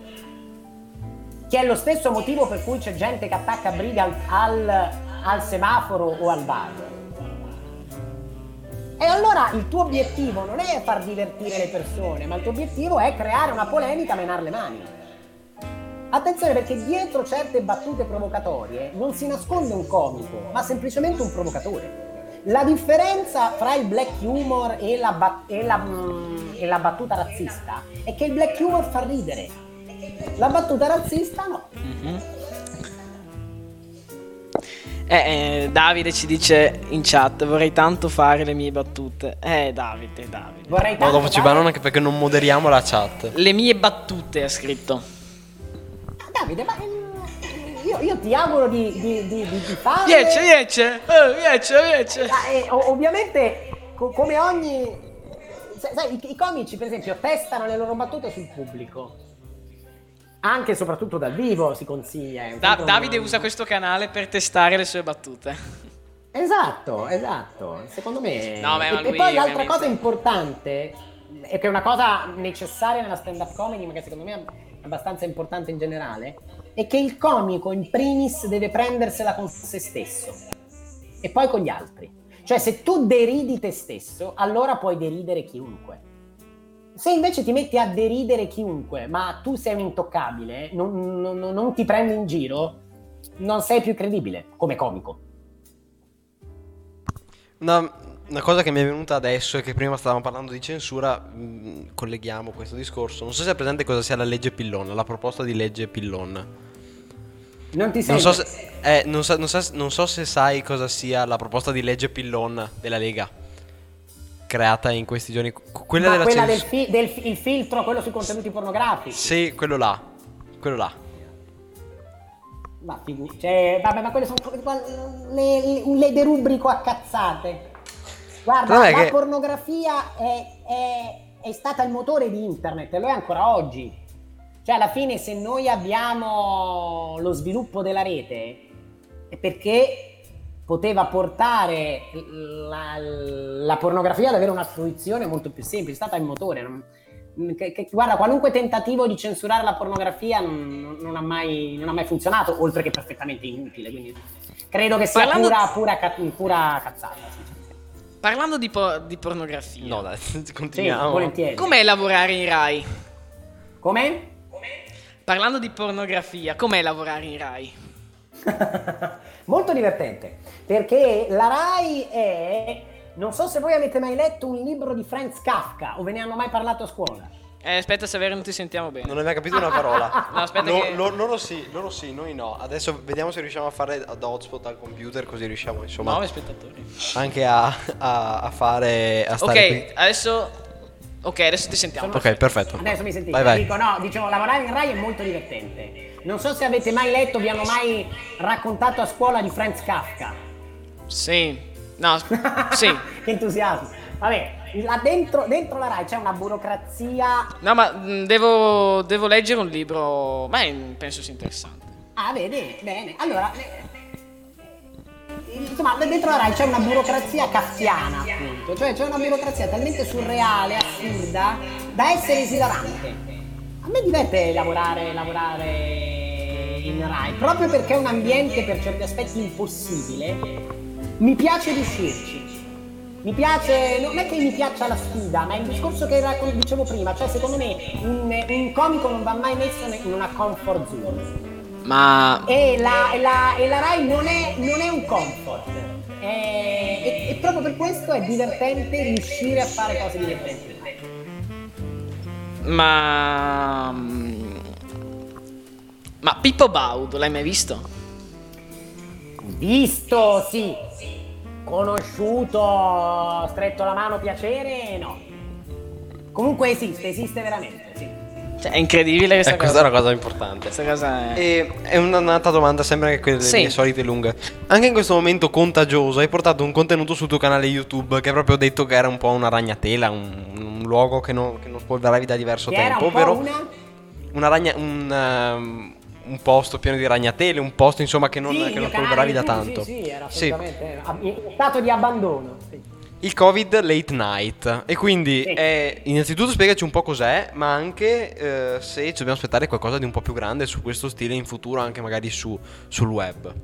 che è lo stesso motivo per cui c'è gente che attacca briga al, al, al semaforo o al bar, e allora il tuo obiettivo non è far divertire le persone, ma il tuo obiettivo è creare una polemica, menare le mani. Attenzione perché dietro certe battute provocatorie non si nasconde un comico, ma semplicemente un provocatore. La differenza fra il black humor e la, ba- e la, mm, e la battuta razzista è che il black humor fa ridere, la battuta razzista no. Mm-hmm. Eh, eh, Davide ci dice in chat: Vorrei tanto fare le mie battute. Eh, Davide, Davide. Vorrei tanto. Ma dopo ci bannano anche perché non moderiamo la chat. Le mie battute ha scritto. Davide, ma eh, io, io, ti auguro di, di, di, di fare. Riece, oh, riece, riece. Ah, eh, ovviamente, co- come ogni. Sai, i, i comici, per esempio, testano le loro battute sul pubblico anche e soprattutto dal vivo si consiglia. Da- Davide usa questo canale per testare le sue battute. Esatto, esatto. Secondo me. No, beh, e, e, poi l'altra cosa importante, che è una cosa necessaria nella stand-up comedy, ma che secondo me è abbastanza importante in generale, è che il comico in primis deve prendersela con se stesso e poi con gli altri. Cioè, se tu deridi te stesso, allora puoi deridere chiunque. Se invece ti metti a deridere chiunque, ma tu sei un intoccabile, non, non, non ti prendi in giro, non sei più credibile come comico. Una, una, cosa che mi è venuta adesso è che prima stavamo parlando di censura, mh, mm, colleghiamo questo discorso. Non so se è presente cosa sia la legge Pillon, la proposta di legge Pillon. Non ti non so, se, eh, non, so, non, so, non so se sai cosa sia la proposta di legge Pillon della Lega creata in questi giorni. Quella, della quella cens- del, fi- del fi- il filtro, quello sui contenuti pornografici. Sì, quello là. Quello là. Ma, figu- cioè, vabbè, ma quelle sono le, le derubrico a cazzate. Guarda, la che... pornografia è, è, è stata il motore di internet e lo è ancora oggi. Cioè, alla fine, se noi abbiamo lo sviluppo della rete, è perché poteva portare la, la, pornografia ad avere una fruizione molto più semplice, è stata il motore. Non, che, che, guarda, qualunque tentativo di censurare la pornografia non, non, ha mai, non, ha mai, funzionato, oltre che perfettamente inutile. Quindi credo che sia Parlando... pura, pura, pura cazzata. Parlando di, po- di, pornografia, no, dai, continuiamo. Sì, volentieri. Com'è lavorare in Rai? Come? Parlando di pornografia, com'è lavorare in Rai? Molto divertente, perché la RAI è... Non so se voi avete mai letto un libro di Franz Kafka o ve ne hanno mai parlato a scuola. Eh, aspetta, Severo, non ti sentiamo bene. Non hai mai capito una parola. no, aspetta no, che... Lo, loro sì, loro sì, noi no. Adesso vediamo se riusciamo a fare da hotspot al computer, così riusciamo, insomma... Nuovi spettatori. Anche a, a, a fare... A stare ok, qui. adesso... Ok, adesso ti sentiamo. Ok, perfetto. Adesso mi sentite. Vai, vai. Dico, no, dicevo, lavorare in Rai è molto divertente non so se avete mai letto, vi hanno mai raccontato a scuola di Franz Kafka. Sì, no, sì. che entusiasmo. Vabbè, là dentro, dentro, la RAI c'è una burocrazia. No, ma mm, devo, devo leggere un libro, ma penso sia interessante. Ah, vedi, bene. Allora, insomma, dentro la RAI c'è una burocrazia kafkiana, appunto. Cioè c'è una burocrazia talmente surreale, assurda, da essere esilarante. A me diverte lavorare, lavorare in Rai, proprio perché è un ambiente per certi aspetti impossibile, mi piace riuscirci. Mi piace, non è che mi piaccia la sfida, ma è il discorso che dicevo prima, cioè secondo me un, un comico non va mai messo in una comfort zone. Ma... E la, e la, e la Rai non è, non è, un comfort. È, e, e proprio per questo è divertente riuscire a fare cose divertenti. Ma ma Pippo Baudo, l'hai mai visto? Visto, sì. Conosciuto, stretto la mano, piacere, no. Comunque esiste, esiste veramente, sì. Cioè, è incredibile questa Eh, cosa. questa è una cosa importante. Questa cosa è... E è un'altra domanda, sempre anche quelle Sì. mie solite lunghe. Anche in questo momento contagioso, hai portato un contenuto sul tuo canale YouTube che hai proprio detto che era un po' una ragnatela, un, un luogo che non, che non spolveravi da diverso Che era tempo, un po' ovvero una... una ragna- un, ehm, un posto pieno di ragnatele, un posto insomma che non, Sì, che non spolveravi da tanto. Sì, sì, era Sì. assolutamente in stato di abbandono. sì. Il Covid late night. E quindi Sì. eh, innanzitutto spiegaci un po' cos'è, ma anche eh, se ci dobbiamo aspettare qualcosa di un po' più grande su questo stile in futuro, anche magari su, sul web.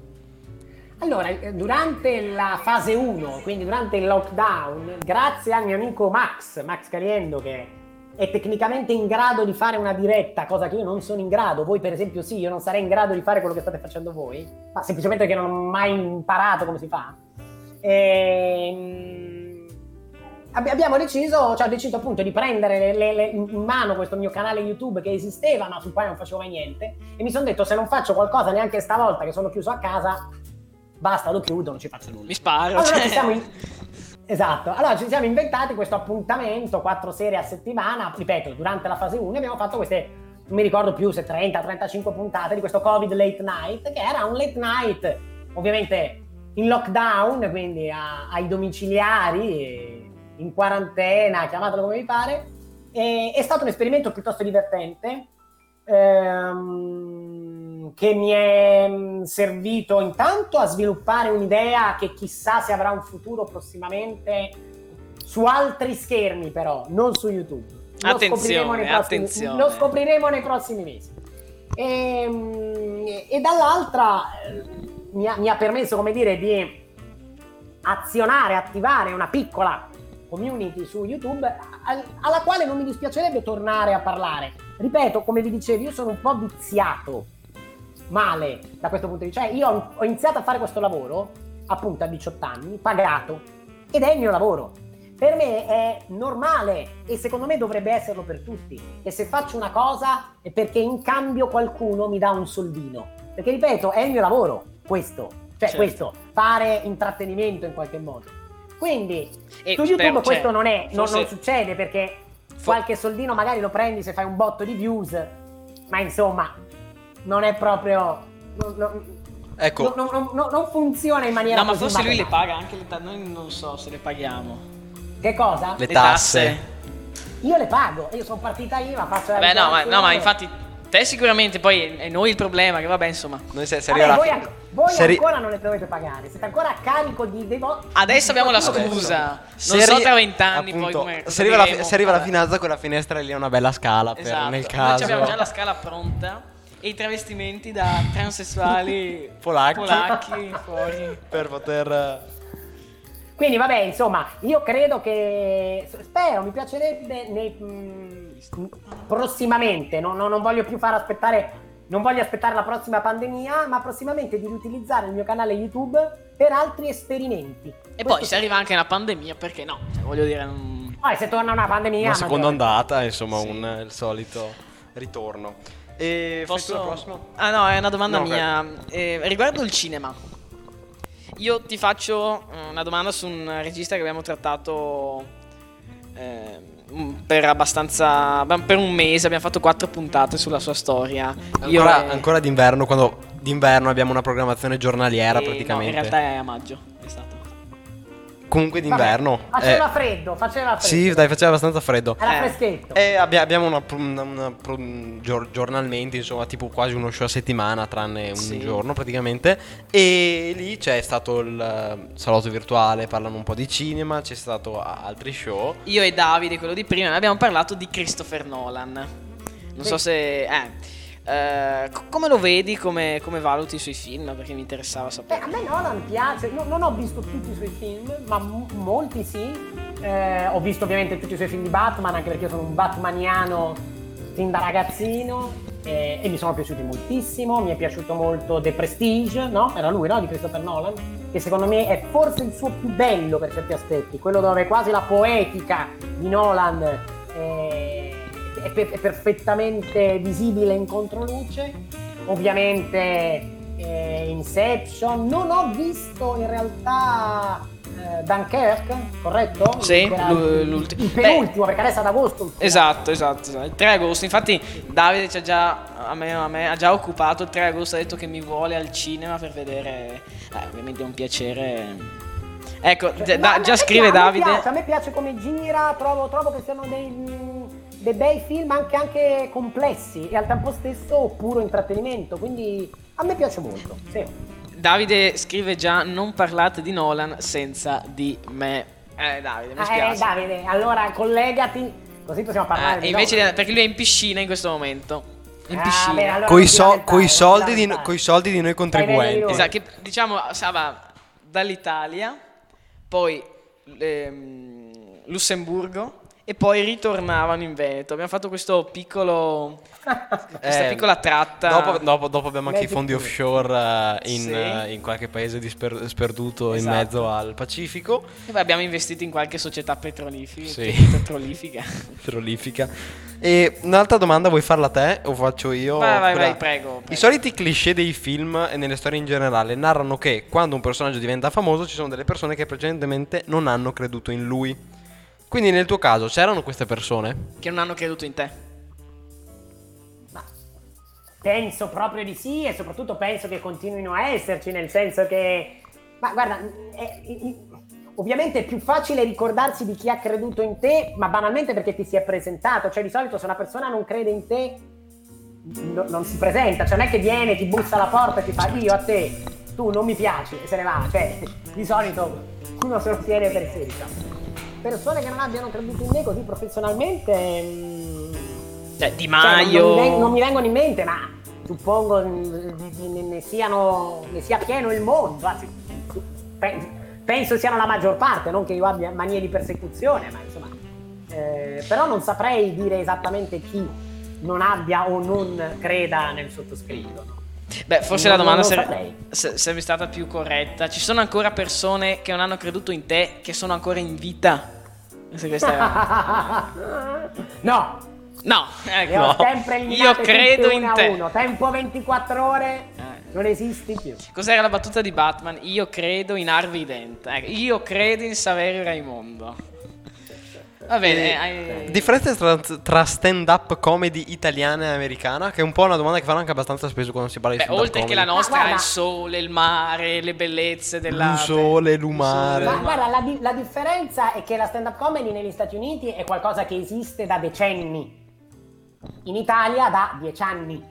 Allora, eh, durante la fase 1, quindi durante il lockdown, grazie al mio amico Max, Max Caliendo, che è tecnicamente in grado di fare una diretta, cosa che io non sono in grado, voi per esempio sì, io non sarei in grado di fare quello che state facendo voi, ma semplicemente perché non ho mai imparato come si fa. Ehm, abbi- abbiamo deciso, cioè ho deciso appunto di prendere le- le- le- in mano questo mio canale YouTube che esisteva, ma sul quale non facevo mai niente, e mi sono detto se non faccio qualcosa neanche stavolta che sono chiuso a casa, basta, lo chiudo, non ci faccio nulla. Mi sparo. Allora cioè- ci siamo in- Esatto, allora ci siamo inventati questo appuntamento, quattro serie a settimana, ripeto, durante la fase 1 abbiamo fatto queste, non mi ricordo più se 30-35 puntate di questo Covid Late Night, che era un late night, ovviamente in lockdown, quindi a- ai domiciliari, in quarantena, chiamatelo come vi pare, e- è stato un esperimento piuttosto divertente, ehm, che mi è mm, servito intanto a sviluppare un'idea che chissà se avrà un futuro prossimamente su altri schermi però, non su YouTube. Lo Attenzione, prossimi- attenzione. Lo scopriremo nei prossimi mesi. E, e dall'altra eh, mi ha, mi ha permesso, come dire, di azionare, attivare una piccola community su YouTube al- alla quale non mi dispiacerebbe tornare a parlare. Ripeto, come vi dicevo, io sono un po' viziato male da questo punto di vista. Cioè, io ho, iniziato a fare questo lavoro appunto a 18 anni, pagato, ed è il mio lavoro. Per me è normale e secondo me dovrebbe esserlo per tutti. E se faccio una cosa è perché in cambio qualcuno mi dà un soldino. Perché ripeto, è il mio lavoro, questo. Cioè, Certo. questo, fare intrattenimento in qualche modo. Quindi E su YouTube spero- questo cioè, non è, non, forse- non succede perché fo- qualche soldino magari lo prendi se fai un botto di views, ma insomma non è proprio... non- non- Ecco, non, non- non- non funziona in maniera No, ma forse lui le paga anche le tasse. Noi non so se le paghiamo. Che cosa? Le tasse. Io le pago, io sono partita IVA, faccio la Vabbè, no, ma, no, ma infatti te sicuramente, poi è noi il problema, che vabbè, insomma. noi se, se Vabbè, arriva voi, la an- voi se arri- ancora non le dovete pagare, siete ancora a carico di... dei vo- Adesso abbiamo la scusa. se Non so arri- tra vent'anni poi come. se arriva, la, se arriva la finanza, quella finestra lì è una bella scala per Esatto. nel Noi caso. abbiamo già la scala pronta e i travestimenti da transessuali Polacchi. polacchi fuori. per poter Quindi vabbè, insomma, io credo che... Spero, mi piacerebbe nei, mh, prossimamente, non, non- non voglio più far aspettare... Non voglio aspettare la prossima pandemia, ma prossimamente di riutilizzare il mio canale YouTube per altri esperimenti. E poi se arriva anche una pandemia, perché no? Cioè, voglio dire, non- Poi se torna una pandemia... una seconda ondata, insomma, Sì. un, il solito ritorno. E Posso... la prossima? Ah no, è una domanda No, mia. Eh, riguardo il cinema. Io ti faccio eh, una domanda su un regista che abbiamo trattato eh, per abbastanza... per un mese, abbiamo fatto quattro puntate sulla sua storia. Io Ancora, e- ancora d'inverno, quando d'inverno abbiamo una programmazione giornaliera e- praticamente. No, in realtà è a maggio. È stato. Comunque Vabbè, d'inverno. Faceva eh, freddo, faceva freddo. sì, dai, faceva abbastanza freddo. Era Eh. freschetto. E abbia- abbiamo una, una- una- una- gior- giornalmente, insomma, tipo quasi uno show a settimana, tranne un Sì. giorno praticamente. E lì c'è stato il eh, salotto virtuale, parlano un po' di cinema, c'è stato altri show. Io e Davide, quello di prima, abbiamo parlato di Christopher Nolan. Non Sì. so se... Eh, eh, co- come lo vedi, come, come valuti i suoi film? Perché mi interessava Eh, sapere. a me Nolan piace, no- non ho visto tutti i suoi film, ma m- molti sì. Eh, ho visto ovviamente tutti i suoi film di Batman, anche perché io sono un Batmaniano fin da ragazzino eh, e mi sono piaciuti moltissimo. Mi è piaciuto molto The Prestige, no? Era lui, no? Di Christopher Nolan, che secondo me è forse il suo più bello per certi aspetti, quello dove quasi la poetica di Nolan eh, è, per- è perfettamente visibile in controluce. Ovviamente eh, Inception, non ho visto in realtà eh, Dunkirk, corretto? Sì, l'ultimo. Il penultimo, Beh, perché adesso è ad agosto. Esatto, esatto, esatto, Il 3 agosto. Infatti, Davide ci ha già, a me, a me, ha già occupato. Il 3 agosto ha detto che mi vuole al cinema per vedere. Eh, ovviamente è un piacere. Ecco, cioè, da, già scrive piace, Davide. A me, piace, a me piace come gira, trovo, trovo che siano dei, dei bei film anche, anche complessi e al tempo stesso puro intrattenimento. Quindi a me piace molto. Sì. Davide scrive già non parlate di Nolan senza di me. Eh Davide, mi eh, spiace. Eh Davide, allora collegati così possiamo parlare. Eh, invece di, perché lui è in piscina in questo momento. In ah, piscina. Beh, allora coi, so, coi, soldi di, coi, soldi di, noi contribuenti. Esatto, che diciamo stava dall'Italia, poi ehm, Lussemburgo e poi ritornavano in Veneto. Abbiamo fatto questo piccolo questa eh, piccola tratta. Dopo, dopo, dopo abbiamo anche i fondi offshore uh, in, sì. uh, in, qualche paese disper- sperduto esatto. in mezzo al Pacifico. E poi abbiamo investito in qualche società petrolifica. Sì. petrolifica. petrolifica. E un'altra domanda, vuoi farla te o faccio io? Vai, vai, vai prego, prego. I soliti cliché dei film e nelle storie in generale narrano che quando un personaggio diventa famoso ci sono delle persone che precedentemente non hanno creduto in lui. Quindi nel tuo caso c'erano queste persone? Che non hanno creduto in te. Penso proprio di sì e soprattutto penso che continuino a esserci, nel senso che... Ma guarda, è, è, ovviamente è più facile ricordarsi di chi ha creduto in te, ma banalmente perché ti si è presentato. Cioè di solito se una persona non crede in te, no, non si presenta. Cioè non è che viene, ti bussa alla porta e ti fa io a te, tu non mi piaci e se ne va. Cioè di solito uno se lo tiene per sé, diciamo. Persone che non abbiano creduto in me così professionalmente... Mm, cioè, Di Maio. Cioè, non, mi non, mi vengono in mente, ma suppongo ne, ne, siano, ne sia pieno il mondo. Anzi, penso siano la maggior parte, non che io abbia manie di persecuzione, ma insomma. Eh, però non saprei dire esattamente chi non abbia o non creda nel sottoscritto. Beh, forse non, la domanda sarebbe, sarebbe stata più corretta. Ci sono ancora persone che non hanno creduto in te, che sono ancora in vita? Se questa era... no, No, ecco. ho sempre Io credo in te. Uno. Tempo 24 ore. Eh. Non esisti più. Cos'era la battuta di Batman? Io credo in Harvey Dent. Ecco, io credo in Saverio Raimondo. Va bene. Hai... Differenza tra, tra, stand-up comedy italiana e americana? Che è un po' una domanda che fanno anche abbastanza spesso quando si parla di stand-up oltre comedy. che la nostra ha il sole, il mare, le bellezze della... Il sole, l'umare. Ma guarda, la, di- la differenza è che la stand-up comedy negli Stati Uniti è qualcosa che esiste da decenni in Italia da dieci anni.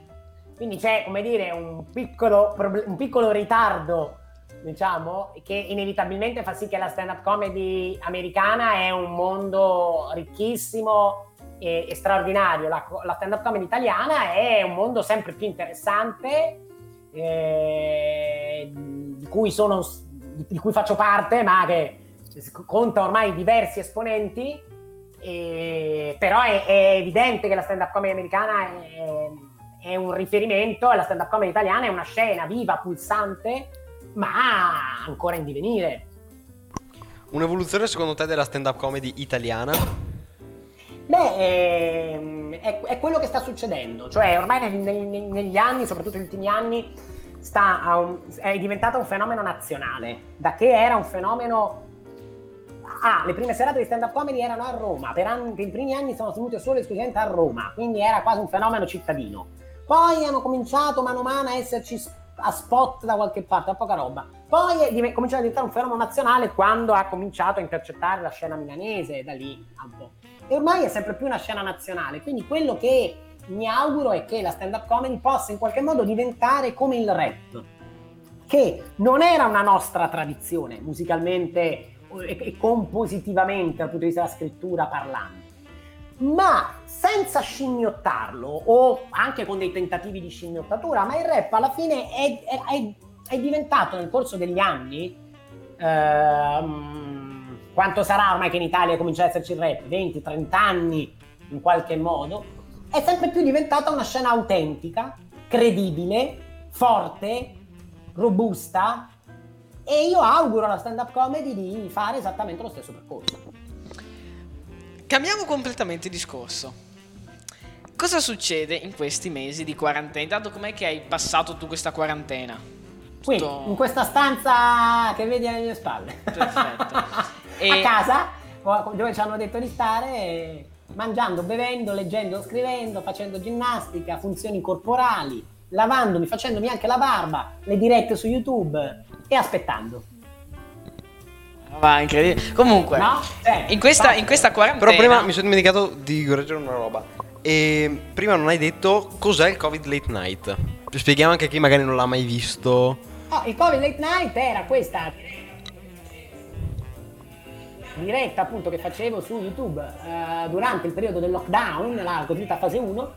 Quindi c'è, come dire, un piccolo, un piccolo ritardo, diciamo, che inevitabilmente fa sì che la stand-up comedy americana è un mondo ricchissimo e, e straordinario. La, la, stand-up comedy italiana è un mondo sempre più interessante, eh, di, cui sono, di cui faccio parte, ma che conta ormai diversi esponenti e, però è, è, evidente che la stand-up comedy americana è, è un riferimento la stand-up comedy italiana è una scena viva, pulsante, ma ancora in divenire. Un'evoluzione secondo te della stand-up comedy italiana? Beh, ehm, è, è, quello che sta succedendo, cioè ormai neg, neg, negli anni, soprattutto negli ultimi anni, un, è diventato un fenomeno nazionale, da che era un fenomeno Ah, le prime serate di stand-up comedy erano a Roma, per, anni, per i primi anni sono tenute solo e esclusivamente a Roma, quindi era quasi un fenomeno cittadino. Poi hanno cominciato mano a mano a esserci a spot da qualche parte, a poca roba. Poi è div- cominciato a diventare un fenomeno nazionale quando ha cominciato a intercettare la scena milanese, da lì un po'. E ormai è sempre più una scena nazionale, quindi quello che mi auguro è che la stand-up comedy possa in qualche modo diventare come il rap, che non era una nostra tradizione musicalmente e compositivamente dal punto di vista della scrittura parlando, ma senza scimmiottarlo o anche con dei tentativi di scimmiottatura, ma il rap alla fine è, è, è diventato nel corso degli anni, ehm, quanto sarà ormai che in Italia comincia ad esserci il rap, 20-30 anni in qualche modo, è sempre più diventata una scena autentica, credibile, forte, robusta, e io auguro alla stand-up comedy di fare esattamente lo stesso percorso. Cambiamo completamente discorso. Cosa succede in questi mesi di quarantena? Intanto com'è che hai passato tu questa quarantena? Quindi, in questa stanza che vedi alle mie spalle. Perfetto. e... A casa, dove ci hanno detto di stare, mangiando, bevendo, leggendo, scrivendo, facendo ginnastica, funzioni corporali, lavandomi, facendomi anche la barba, le dirette su YouTube e aspettando. Va, incredibile. Comunque, no? eh, in, questa, in, questa, quarantena. Però prima mi sono dimenticato di correggere una roba. E prima non hai detto cos'è il Covid Late Night. Spieghiamo anche a chi magari non l'ha mai visto. Oh, il Covid Late Night era questa diretta appunto che facevo su YouTube eh, durante il periodo del lockdown, la cosiddetta fase 1.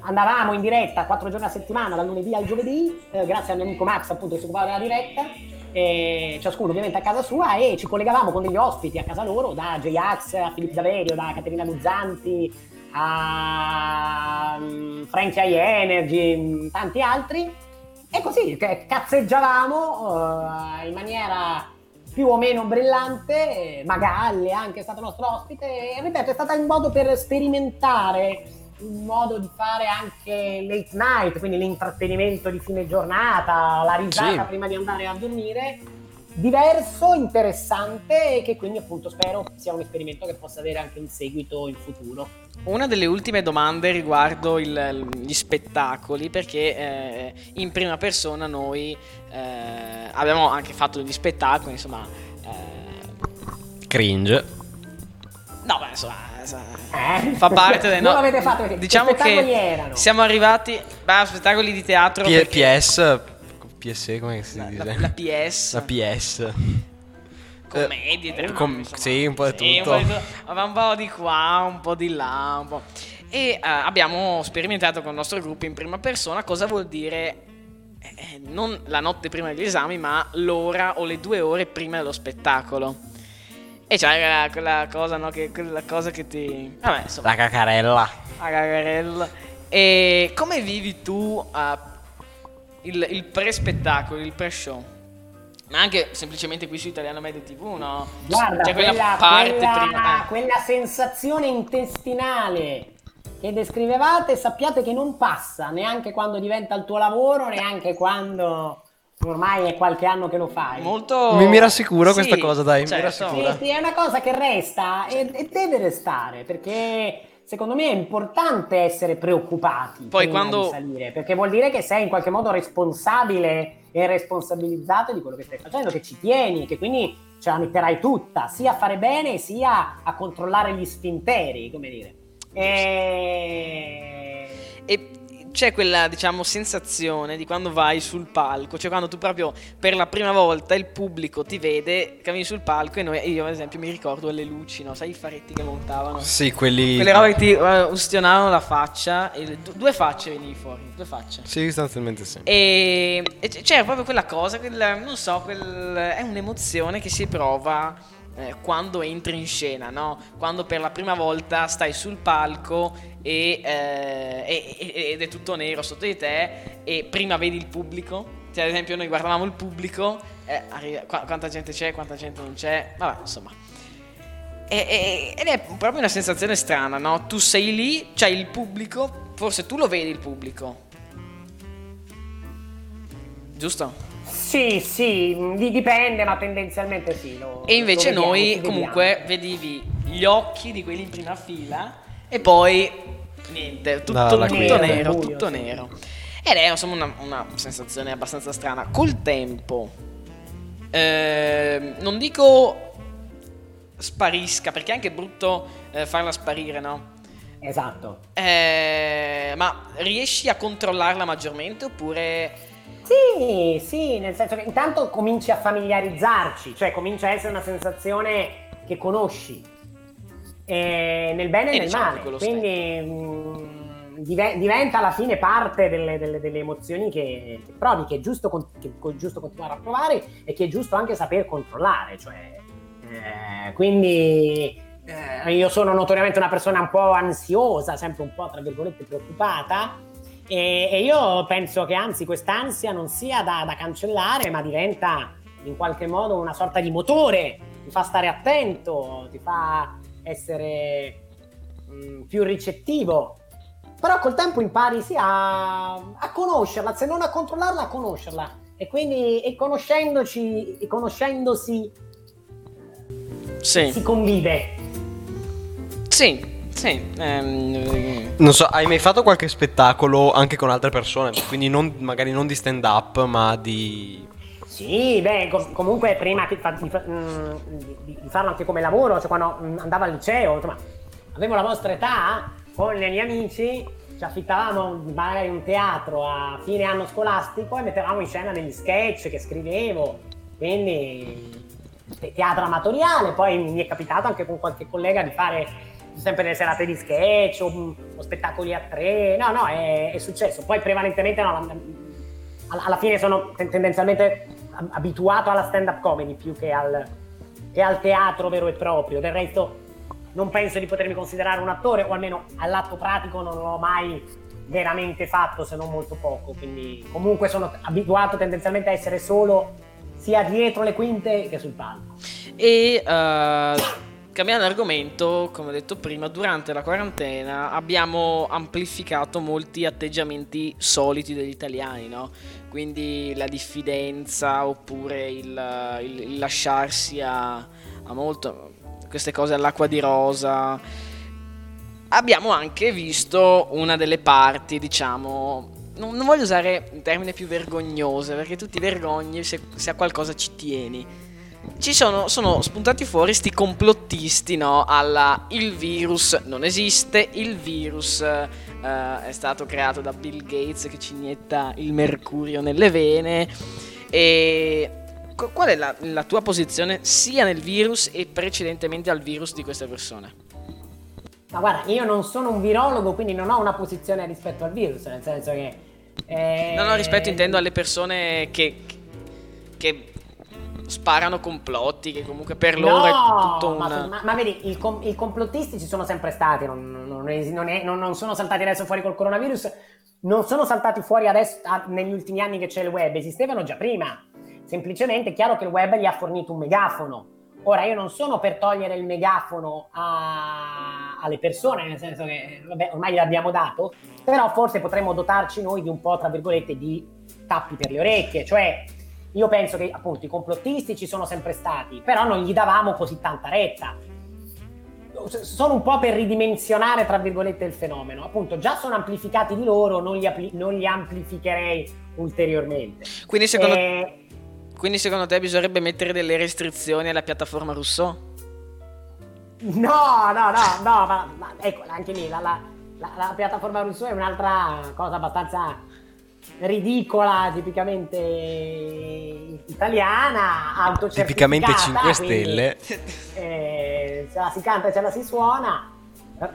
Andavamo in diretta quattro giorni a settimana, dal lunedì al giovedì, eh, grazie al mio amico Max appunto che si occupava della diretta eh, ciascuno ovviamente a casa sua e ci collegavamo con degli ospiti a casa loro, da J-Ax a Filippo Daverio, da Caterina Luzzanti a um, Frankie High Energy, mm, tanti altri e così cazzeggiavamo uh, in maniera più o meno brillante, Magalli anche è stato nostro ospite e ripeto è stato un modo per sperimentare un modo di fare anche late night, quindi l'intrattenimento di fine giornata, la risata sì. prima di andare a dormire, diverso, interessante e che quindi appunto spero sia un esperimento che possa avere anche un seguito in futuro. Una delle ultime domande riguardo il, gli spettacoli, perché eh, in prima persona noi eh, abbiamo anche fatto degli spettacoli, insomma... Eh... Cringe. No, beh, insomma, eh? fa parte del... No, non l'avete fatto perché diciamo che erano? siamo arrivati a spettacoli di teatro P- perché... PS PS come si dice? La, la, PS la PS Commedie, eh, com- sì, un po' di sì, tutto. Un po' di, un po' di qua, un po' di là, un po'. E uh, abbiamo sperimentato con il nostro gruppo in prima persona cosa vuol dire eh, non la notte prima degli esami, ma l'ora o le due ore prima dello spettacolo. E quella, quella cosa, no? Che, quella cosa che ti. Vabbè, insomma. La cacarella. La cacarella. E come vivi tu uh, il, il pre-spettacolo, il pre-show? Ma anche semplicemente qui su Italiano Media TV, no? Guarda, C'è quella, quella parte quella, prima. Eh. Quella sensazione intestinale che descrivevate, sappiate che non passa neanche quando diventa il tuo lavoro, neanche quando Ormai è qualche anno che lo fai. Molto... Mi, mi rassicura sì, questa cosa, dai. Certo. Sì, sì, è una cosa che resta e, e, deve restare perché secondo me è importante essere preoccupati. Poi quando. Salire, perché vuol dire che sei in qualche modo responsabile e responsabilizzato di quello che stai facendo, che ci tieni, che quindi ce la metterai tutta, sia a fare bene sia a controllare gli sfinteri, come dire. E... e c'è quella, diciamo, sensazione di quando vai sul palco, cioè quando tu proprio per la prima volta il pubblico ti vede, cammini sul palco e noi, io ad esempio mi ricordo le luci, no? Sai i faretti che montavano? Sì, quelli... Quelle robe che ti uh, ustionavano la faccia, e due facce venivi fuori, due facce. Sì, sostanzialmente sì. E, e c'era proprio quella cosa, quel, non so, quel, è un'emozione che si prova eh, quando entri in scena, no? Quando per la prima volta stai sul palco e, eh, ed è tutto nero sotto di te e prima vedi il pubblico. Cioè, ad esempio, noi guardavamo il pubblico, eh, arriva, qu- quanta gente c'è, quanta gente non c'è, vabbè, insomma. E, e, ed è proprio una sensazione strana, no? Tu sei lì, c'hai il pubblico, forse tu lo vedi il pubblico. Giusto? Sì, sì, dipende, ma tendenzialmente sì. Lo, e invece vediamo, noi comunque vedevi gli occhi di quelli in prima fila e poi niente, tutto, no, tutto nero, buio, tutto sì. nero. Ed è insomma una, una, sensazione abbastanza strana. Col tempo, eh, non dico sparisca, perché è anche brutto eh, farla sparire, no? Esatto. Eh, ma riesci a controllarla maggiormente oppure sì, sì, nel senso che intanto cominci a familiarizzarci, cioè comincia a essere una sensazione che conosci, e nel bene e, e nel diciamo male, quindi mh, mm, diventa alla fine parte delle, delle, delle emozioni che, che, provi, che è, giusto, che è giusto continuare a provare e che è giusto anche saper controllare, cioè, eh, quindi eh, io sono notoriamente una persona un po' ansiosa, sempre un po' tra virgolette preoccupata, e, e io penso che anzi quest'ansia non sia da, da cancellare, ma diventa in qualche modo una sorta di motore, ti fa stare attento, ti fa essere mh, mm, più ricettivo. Però col tempo impari sì a, a, conoscerla, se non a controllarla, a conoscerla. E quindi, e conoscendoci, e conoscendosi, sì. si convive. Sì, sì. Ehm... Non so, hai mai fatto qualche spettacolo anche con altre persone? Quindi non, magari non di stand up, ma di... Sì, beh, com- comunque prima di, di, mm, di, di, farlo anche come lavoro, cioè quando mm, andavo al liceo, insomma, avevo la vostra età, con i miei amici ci affittavamo magari un teatro a fine anno scolastico e mettevamo in scena degli sketch che scrivevo, quindi teatro amatoriale, poi mi è capitato anche con qualche collega di fare sempre delle serate di sketch o, o spettacoli a tre, no no è, è successo, poi prevalentemente no, alla fine sono tendenzialmente abituato alla stand up comedy più che al, che al teatro vero e proprio, del resto non penso di potermi considerare un attore, o almeno all'atto pratico non l'ho mai veramente fatto, se non molto poco. Quindi comunque sono abituato tendenzialmente a essere solo sia dietro le quinte che sul palco. E uh, cambiando argomento, come ho detto prima, durante la quarantena abbiamo amplificato molti atteggiamenti soliti degli italiani, no? Quindi la diffidenza oppure il, il, il lasciarsi a, a molto queste cose all'acqua di rosa. Abbiamo anche visto una delle parti, diciamo, non, non voglio usare un termine più vergognose, perché tu ti vergogni se, se a qualcosa ci tieni. Ci sono, sono spuntati fuori sti complottisti, no? Alla il virus non esiste, il virus uh, è stato creato da Bill Gates che ci inietta il mercurio nelle vene e qual è la, la, tua posizione sia nel virus e precedentemente al virus di queste persone? Ma guarda, io non sono un virologo, quindi non ho una posizione rispetto al virus, nel senso che... Eh... No, no, rispetto intendo alle persone che, che sparano complotti, che comunque per loro no, è tutto un... Ma, ma, ma vedi, i, com- complottisti ci sono sempre stati, non, non, non, è, non, sono saltati adesso fuori col coronavirus, non sono saltati fuori adesso negli ultimi anni che c'è il web, esistevano già prima. Semplicemente è chiaro che il web gli ha fornito un megafono. Ora, io non sono per togliere il megafono a... alle persone, nel senso che vabbè, ormai gliel'abbiamo dato, però forse potremmo dotarci noi di un po', tra virgolette, di tappi per le orecchie. Cioè, io penso che appunto i complottisti ci sono sempre stati, però non gli davamo così tanta retta. Sono un po' per ridimensionare, tra virgolette, il fenomeno. Appunto, già sono amplificati di loro, non li, appli- non li amplificherei ulteriormente. Quindi secondo eh, quindi secondo te bisognerebbe mettere delle restrizioni alla piattaforma Rousseau? No, no, no, no, ma, ma ecco, anche lì la, la, la, la, piattaforma Rousseau è un'altra cosa abbastanza ridicola, tipicamente italiana, autocertificata. Tipicamente 5 Stelle. Quindi, eh, ce la si canta e ce la si suona.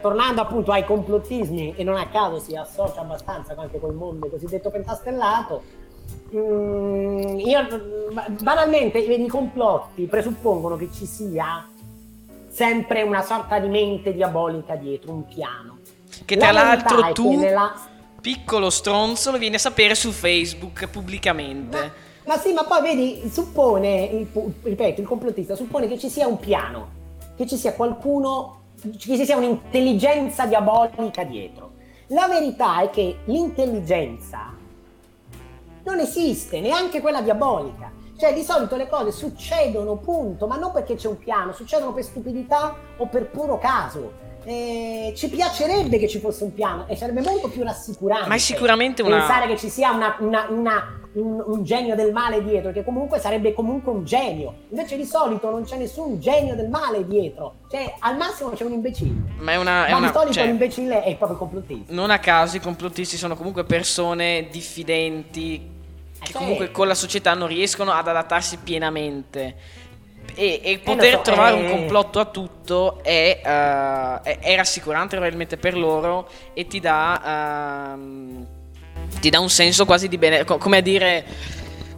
Tornando appunto ai complottismi, e non a caso si associa abbastanza anche col mondo cosiddetto pentastellato, Mm, io banalmente i complotti presuppongono che ci sia sempre una sorta di mente diabolica dietro, un piano. Che tra La l'altro tu, nella... piccolo stronzo, lo vieni a sapere su Facebook pubblicamente. Ma, ma sì, ma poi vedi, suppone, il, ripeto, il complottista suppone che ci sia un piano, che ci sia qualcuno, che ci sia un'intelligenza diabolica dietro. La verità è che l'intelligenza non esiste, neanche quella diabolica. Cioè di solito le cose succedono, punto, ma non perché c'è un piano, succedono per stupidità o per puro caso. Eh, ci piacerebbe che ci fosse un piano e sarebbe molto più rassicurante. Ma è sicuramente una... Pensare che ci sia una, una, una, un, un, genio del male dietro, che comunque sarebbe comunque un genio. Invece di solito non c'è nessun genio del male dietro. Cioè, al massimo c'è un imbecille. Ma è una... È Ma di solito cioè, l'imbecille è proprio complottista. Non a caso i complottisti sono comunque persone diffidenti che comunque con la società non riescono ad adattarsi pienamente. E, e poter so, trovare eh... un complotto a tutto è, uh, è, è, rassicurante probabilmente per loro e ti dà, uh, ti dà un senso quasi di bene, come a dire,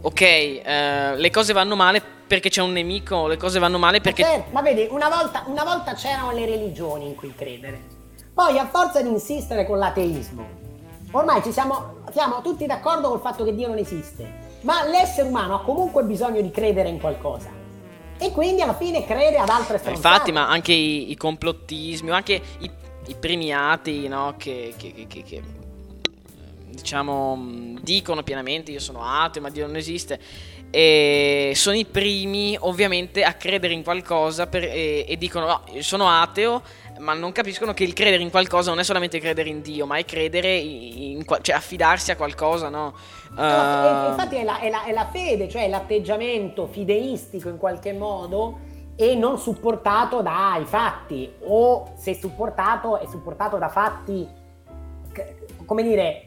ok, uh, le cose vanno male perché c'è un nemico, le cose vanno male perché... Ma, certo, ma vedi, una volta, una volta c'erano le religioni in cui credere, poi a forza di insistere con l'ateismo, Ormai ci siamo, siamo tutti d'accordo col fatto che Dio non esiste, ma l'essere umano ha comunque bisogno di credere in qualcosa. E quindi alla fine crede ad altre stronzate. Infatti, ma anche i, i complottismi, o anche i, i premiati, no? Che, che, che, che diciamo, dicono pienamente io sono ateo, ma Dio non esiste. E sono i primi ovviamente a credere in qualcosa per, e, e, dicono no, sono ateo, ma non capiscono che il credere in qualcosa non è solamente credere in Dio, ma è credere in, in cioè affidarsi a qualcosa, no? No infatti è la, è, la, è la fede, cioè l'atteggiamento fideistico in qualche modo e non supportato dai fatti o se supportato è supportato da fatti come dire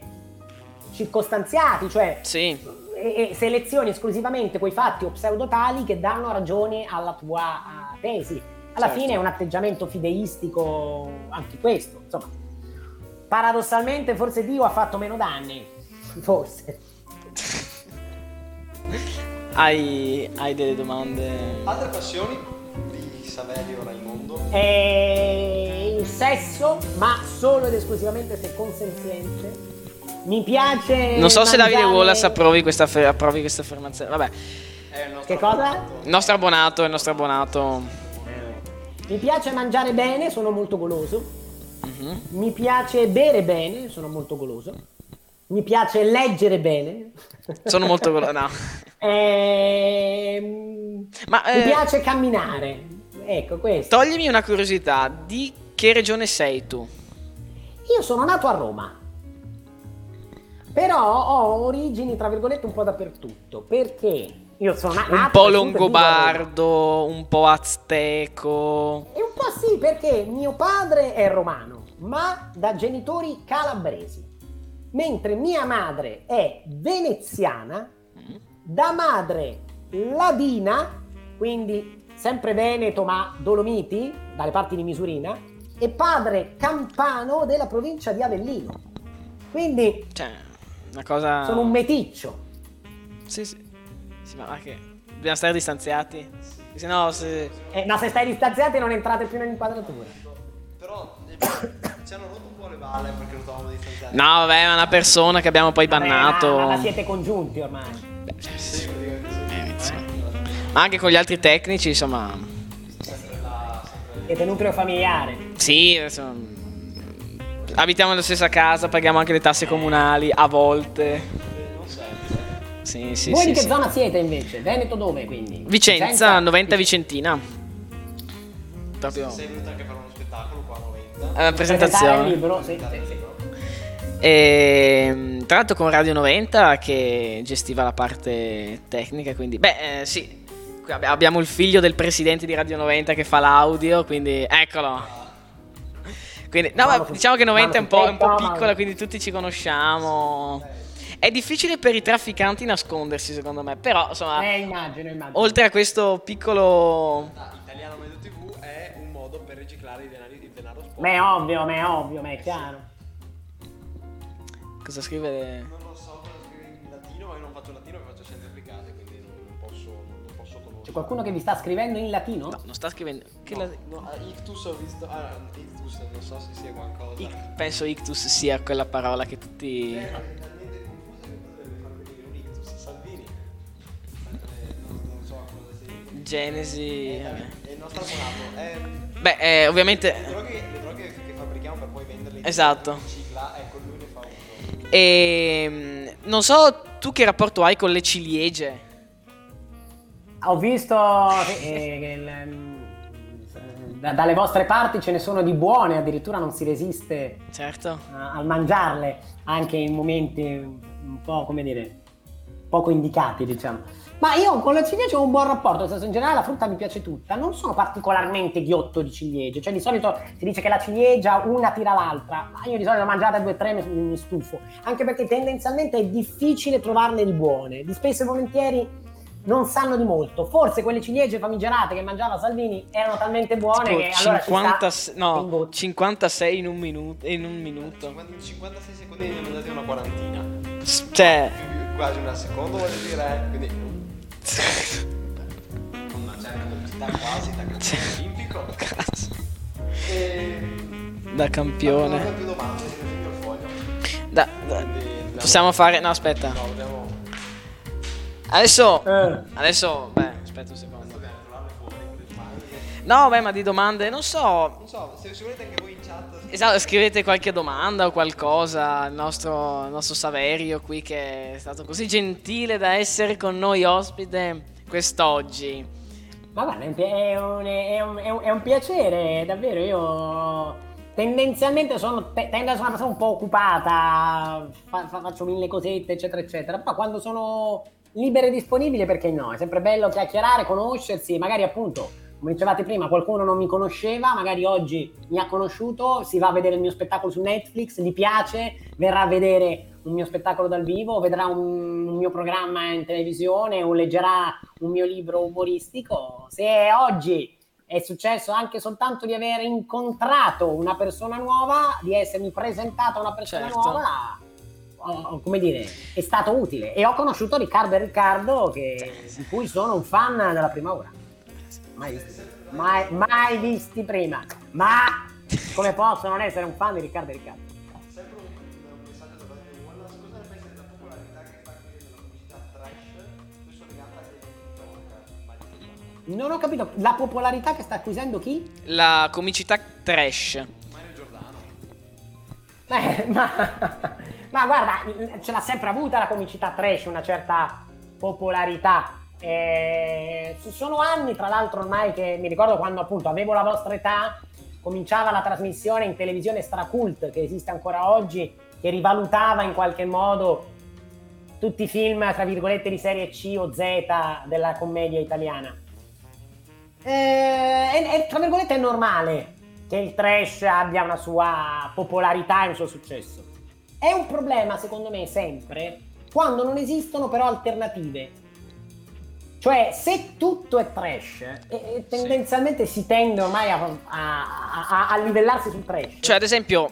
circostanziati cioè sì. e, e selezioni esclusivamente quei fatti o pseudotali che danno ragione alla tua tesi alla certo. fine è un atteggiamento fideistico anche questo insomma paradossalmente forse Dio ha fatto meno danni forse hai, hai delle domande altre passioni Saverio Raimondo? È il sesso, ma solo ed esclusivamente se consenziente. Mi piace. Non so mangiare... se Davide Wallace approvi questa, approvi questa affermazione. Vabbè. Che cosa? Il nostro abbonato, il nostro abbonato. Mi piace mangiare bene, sono molto goloso. Uh-huh. Mi piace bere bene, sono molto goloso. Mi piace leggere bene. Sono molto. No. Ehm... Ma, eh... Mi piace camminare. Ecco questo. Toglimi una curiosità, di che regione sei tu? Io sono nato a Roma. Però ho origini, tra virgolette, un po' dappertutto. Perché io sono nato. Un po' longobardo, un po' azteco. E un po' sì, perché mio padre è romano, ma da genitori calabresi. Mentre mia madre è veneziana, da madre ladina, quindi sempre Veneto ma Dolomiti, dalle parti di Misurina, e padre campano della provincia di Avellino. Quindi... Cioè, una cosa... Sono un meticcio. Sì, sì. sì ma che... Dobbiamo stare distanziati? Se no, se... Eh, ma se stai distanziati non entrate più nell'inquadratura. Però ci hanno rotto un po' le balle perché non stavamo distanziati. No, vabbè, è una persona che abbiamo poi bannato. ma, ma siete congiunti ormai. Beh, sì, sì. Ma anche con gli altri tecnici, insomma. Siete nucleo familiare. Sì, insomma, abitiamo nella stessa casa, paghiamo anche le tasse comunali a volte. Sì, sì, Voi sì, di che sì. zona siete invece? Veneto dove quindi? Vicenza, Vicenza? 90 Vicentina. Proprio. Sei uno spettacolo qua a 90. Eh, presentazione. Libro, sì, sì, sì. E, ehm, tra l'altro con Radio 90 che gestiva la parte tecnica, quindi beh, eh, sì, abbiamo il figlio del presidente di Radio 90 che fa l'audio, quindi eccolo. Quindi, no, ma diciamo che 90 è un, po', è un po' piccola, quindi tutti ci conosciamo. È difficile per i trafficanti nascondersi, secondo me. Però, insomma, eh, immagino, immagino. oltre a questo piccolo. Ma è ovvio, ma è ovvio, ma è chiaro. Cosa scrive? Non lo so cosa scrive in latino, ma io non faccio latino, faccio scienze applicate, quindi non posso, non posso conoscere. C'è qualcuno che vi sta scrivendo in latino? No, non sta scrivendo. Che no, la... no, ah, ictus ho visto. Ah, ictus, non so se sia qualcosa. I... penso ictus sia quella parola che tutti. Eh. Eh, non, non, so cosa sia. Genesi. Eh, è il nostro abbonato. È... Beh, eh, ovviamente. Le droghe, le droghe Esatto. Cicla, ecco, lui ne fa uso. E. Ehm, non so tu che rapporto hai con le ciliegie. Ho visto che, che il, dalle vostre parti ce ne sono di buone, addirittura non si resiste certo. a, a mangiarle anche in momenti un po' come dire poco indicati, diciamo. Ma io con la ciliegia ho un buon rapporto, nel senso in generale la frutta mi piace tutta, non sono particolarmente ghiotto di ciliegie, cioè di solito si dice che la ciliegia una tira l'altra, ma io di solito mangiate due o tre mi, mi stufo, anche perché tendenzialmente è difficile trovarne di buone, di spesso e volentieri non sanno di molto. Forse quelle ciliegie famigerate che mangiava Salvini erano talmente buone tipo che 50, allora ci no, 56 in un minuto. In un minuto. In 56 secondi ne ho dati una quarantina. Cioè, quasi una seconda voglio dire, quindi con una certa velocità quasi da campione olimpico. Cazzo. E... Da campione. Più domande, il foglio. Da, da. Possiamo fare... No, aspetta. No, dobbiamo... Adesso... Eh. Adesso... Beh, aspetta un secondo. No, beh, ma di domande, non so. Non so, se, volete anche voi in chat. Esatto, scrivete qualche domanda o qualcosa al nostro, al nostro Saverio qui che è stato così gentile da essere con noi ospite quest'oggi. Ma guarda, è un, è un, è un, è un piacere, davvero. Io tendenzialmente sono, tendo essere una persona un po' occupata, fa, faccio mille cosette, eccetera, eccetera. Poi quando sono libero e disponibile, perché no? È sempre bello chiacchierare, conoscersi, magari appunto come dicevate prima, qualcuno non mi conosceva, magari oggi mi ha conosciuto, si va a vedere il mio spettacolo su Netflix, gli piace, verrà a vedere un mio spettacolo dal vivo, vedrà un, un mio programma in televisione o leggerà un mio libro umoristico. Se oggi è successo anche soltanto di aver incontrato una persona nuova, di essermi presentata una persona certo. nuova, come dire, è stato utile. E ho conosciuto Riccardo e Riccardo, che, di cui sono un fan della prima ora mai visti, mai, mai visti prima. Ma come posso non essere un fan di Riccardo e Riccardo? Non ho capito, la popolarità che sta acquisendo chi? La comicità trash. Mario Giordano. Eh, ma, ma guarda, ce l'ha sempre avuta la comicità trash, una certa popolarità eh, sono anni, tra l'altro, ormai che mi ricordo quando appunto avevo la vostra età, cominciava la trasmissione in televisione Stracult, che esiste ancora oggi, che rivalutava in qualche modo tutti i film, tra virgolette, di serie C o Z della commedia italiana. Eh, e, tra virgolette è normale che il trash abbia una sua popolarità e un suo successo. È un problema, secondo me, sempre quando non esistono però alternative cioè, se tutto è trash, e, tendenzialmente sì. si tende ormai a, a, a, a, livellarsi sul trash. Cioè, ad esempio,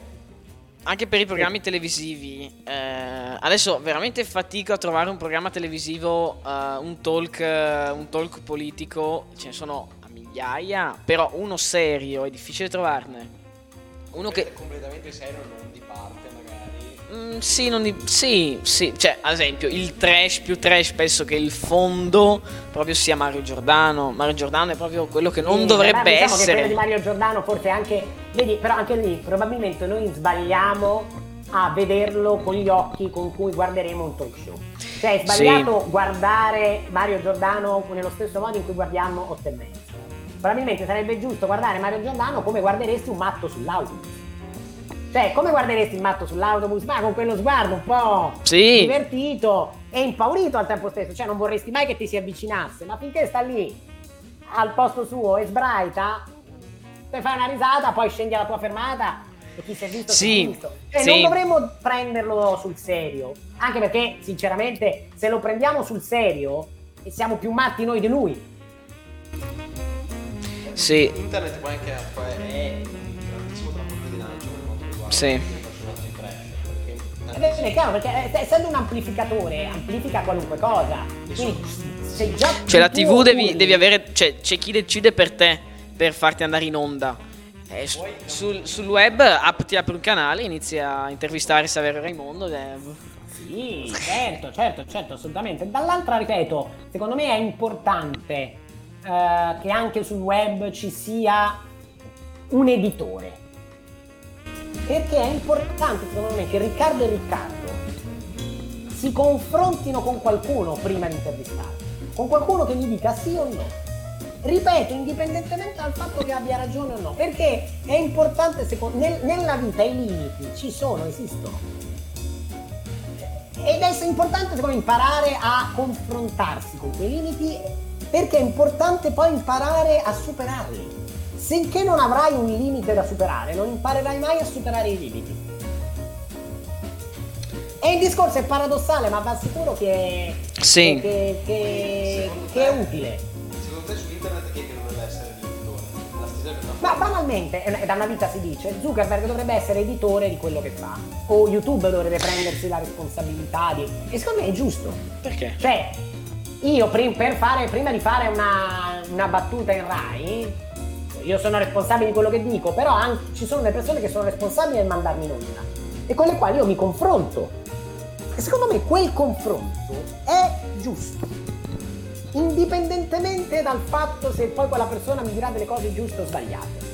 anche per i programmi televisivi, eh, adesso veramente fatico a trovare un programma televisivo, uh, un, talk, un talk politico, ce ne sono a migliaia, però uno serio è difficile trovarne. Uno che... È completamente serio non di parte. Mm, sì, di... sì, sì, cioè, ad esempio, il trash più trash penso che il fondo proprio sia Mario Giordano. Mario Giordano è proprio quello che non sì, dovrebbe diciamo essere. Che quello di Mario Giordano forse anche, vedi, però anche lì probabilmente noi sbagliamo a vederlo con gli occhi con cui guarderemo un talk show. Cioè, è sbagliato sì. guardare Mario Giordano nello stesso modo in cui guardiamo 8 e mezzo. Probabilmente sarebbe giusto guardare Mario Giordano come guarderesti un matto sull'autobus. Cioè, come guarderesti il matto sull'autobus? Ma con quello sguardo un po' sì. divertito e impaurito al tempo stesso. Cioè, non vorresti mai che ti si avvicinasse, ma finché sta lì al posto suo e sbraita, te fai una risata, poi scendi alla tua fermata e chi si è visto sì, si è visto. E sì. non dovremmo prenderlo sul serio. Anche perché, sinceramente, se lo prendiamo sul serio, siamo più matti noi di lui. Sì. Internet poi anche è sì. Eh, è chiaro perché eh, essendo un amplificatore amplifica qualunque cosa. Quindi se già cioè la tv devi, devi, avere cioè c'è chi decide per te per farti andare in onda. Eh, sul, sul, web app, ti apri un canale inizi a intervistare Saverio Raimondo eh. sì certo certo certo assolutamente. Dall'altra ripeto secondo me è importante eh, che anche sul web ci sia un editore perché è importante secondo me che Riccardo e Riccardo si confrontino con qualcuno prima di intervistare, con qualcuno che gli dica sì o no. Ripeto, indipendentemente dal fatto che abbia ragione o no, perché è importante, secondo, nel, nella vita i limiti ci sono, esistono. Ed è importante secondo me imparare a confrontarsi con quei limiti perché è importante poi imparare a superarli Finché non avrai un limite da superare, non imparerai mai a superare i limiti. E il discorso è paradossale, ma va sicuro che, sì. che, che, che è utile. Secondo te su internet chi è che dovrebbe essere l'editore? Ma banalmente, è da una vita si dice, Zuckerberg dovrebbe essere editore di quello che fa. O YouTube dovrebbe prendersi la responsabilità di... E secondo me è giusto. Perché? Cioè, io per fare, prima di fare una, una battuta in Rai, io sono responsabile di quello che dico, però anche, ci sono delle persone che sono responsabili del mandarmi in onda e con le quali io mi confronto. E secondo me quel confronto è giusto, indipendentemente dal fatto se poi quella persona mi dirà delle cose giuste o sbagliate.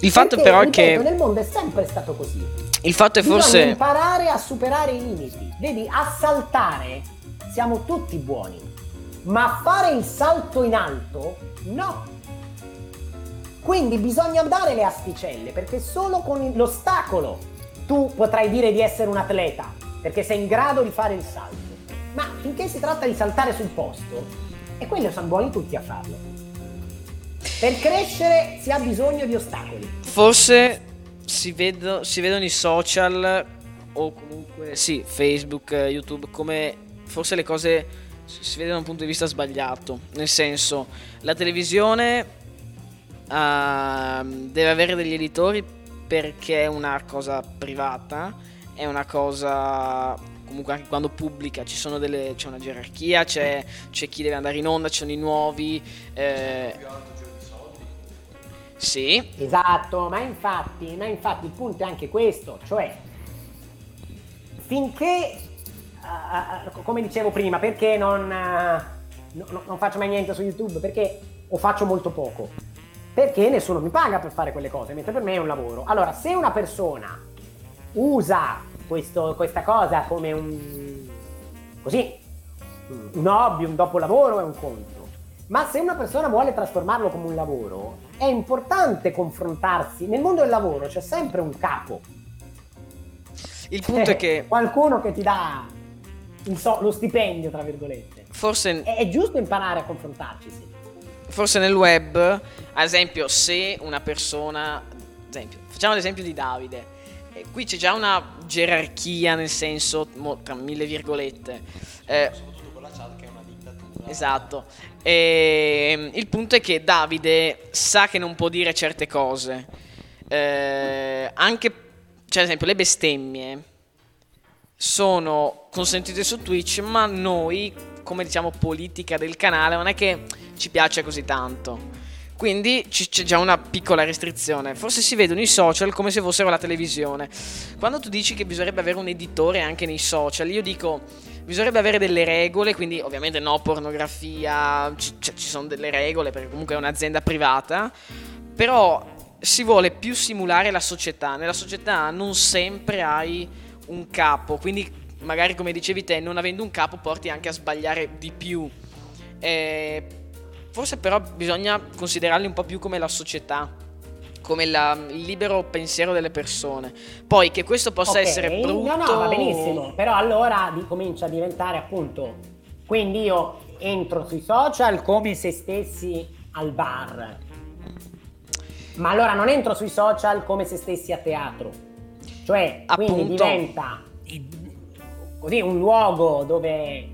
Il fatto Perché, però è che nel mondo è sempre stato così. il fatto è Bisogna forse imparare a superare i limiti. Vedi, a saltare siamo tutti buoni, ma fare il salto in alto no. Quindi bisogna dare le asticelle, perché solo con l'ostacolo tu potrai dire di essere un atleta, perché sei in grado di fare il salto. Ma finché si tratta di saltare sul posto, e quello sono buoni tutti a farlo. Per crescere si ha bisogno di ostacoli. forse si, vedo- si vedono i social o comunque sì, Facebook, eh, YouTube come forse le cose si si vedono da un punto di vista sbagliato, nel senso la televisione ehm, deve avere degli editori perché è una cosa privata, è una cosa comunque anche quando pubblica delle, c'è una gerarchia, c'è, c'è chi deve andare in onda, ci sono i nuovi. eh, sì, Esatto, ma infatti, ma infatti il punto è anche questo, cioè finché, ah, come dicevo prima, perché non, no- no- non faccio mai niente su YouTube? Perché o faccio molto poco? Perché nessuno mi paga per fare quelle cose, mentre per me è un lavoro. Allora, se una persona usa questo- questa cosa come un così, un hobby, un dopolavoro è un conto. Ma se una persona vuole trasformarlo come un lavoro, è importante confrontarsi. Nel mondo del lavoro c'è sempre un capo. il punto è che Qualcuno che ti dà so- lo stipendio, tra virgolette. forse È, è giusto imparare a confrontarci, sì. Forse nel web, ad esempio, se una persona, esempio, facciamo l'esempio di Davide, eh, qui c'è già una gerarchia, nel senso, mo- tra mille virgolette. Eh, Soprattutto con la chat che è una dittatura. esatto. E, il punto è che Davide sa che non può dire certe cose. Eh, anche, cioè, ad esempio, le bestemmie sono consentite su Twitch, ma noi, come diciamo politica del canale, non è che ci piace così tanto. Quindi c'è già una piccola restrizione. Forse si vedono i social come se fossero la televisione. Quando tu dici che bisognerebbe avere un editore anche nei social, io dico bisognerebbe avere delle regole, quindi ovviamente no pornografia, ci, cioè, ci sono delle regole perché comunque è un'azienda privata, però si vuole più simulare la società. Nella società non sempre hai un capo, quindi magari come dicevi te, non avendo un capo porti anche a sbagliare di più. Eh, forse però bisogna considerarli un po' più come la società, come la- il libero pensiero delle persone. Poi che questo possa Ok, essere brutto... No, no, va benissimo. Però allora di- comincia a diventare appunto. Quindi io entro sui social come se stessi al bar. Ma allora non entro sui social come se stessi a teatro. Cioè, quindi Appunto. diventa così un luogo dove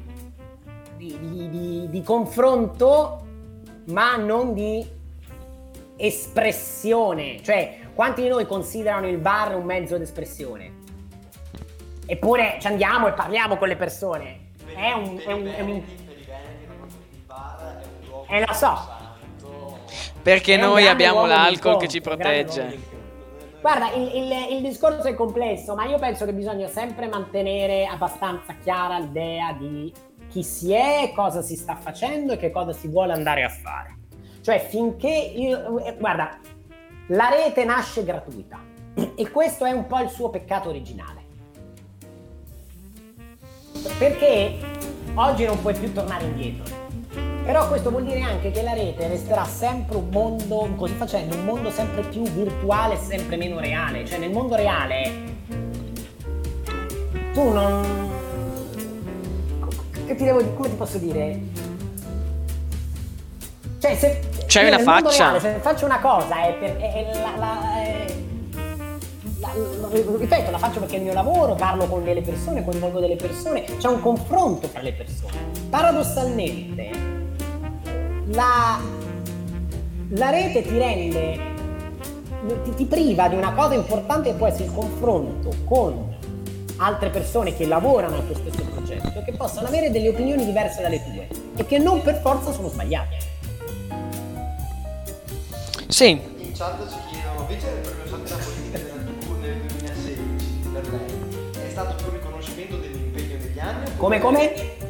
di, di- di- di confronto, ma non di espressione. Cioè, quanti di noi considerano il bar un mezzo d'espressione? Eppure ci andiamo e parliamo con le persone. È un. È un, è un- eh, lo so. Perché È noi abbiamo l'alcol che ci protegge. Guarda, il, il- il discorso è complesso, ma io penso che bisogna sempre mantenere abbastanza chiara l'idea di chi si è, cosa si sta facendo e che cosa si vuole andare a fare. Cioè, finché io. eh, Guarda, la rete nasce gratuita e questo è un po' il suo peccato originale. Perché oggi non puoi più tornare indietro. Però questo vuol dire anche che la rete resterà sempre un mondo, così facendo, un mondo sempre più virtuale e sempre meno reale. Cioè nel mondo reale tu non... Che ti devo? Come ti posso dire? Cioè se... Io una faccia? reale, se faccio una cosa è per... è- è la- la- è- ripeto, la faccio perché è il mio lavoro, parlo con delle persone, coinvolgo delle persone, c'è un confronto tra le persone. Paradossalmente, la, la rete ti rende, ti, ti priva di una cosa importante che può essere il confronto con altre persone che lavorano al tuo stesso progetto che possono avere delle opinioni diverse dalle tue e che non per forza sono sbagliate. Sì, In chat ci chiedono, vincere il premio Satira Politica della TV nel 2016 per lei è stato più un riconoscimento dell'impegno degli anni? Come come?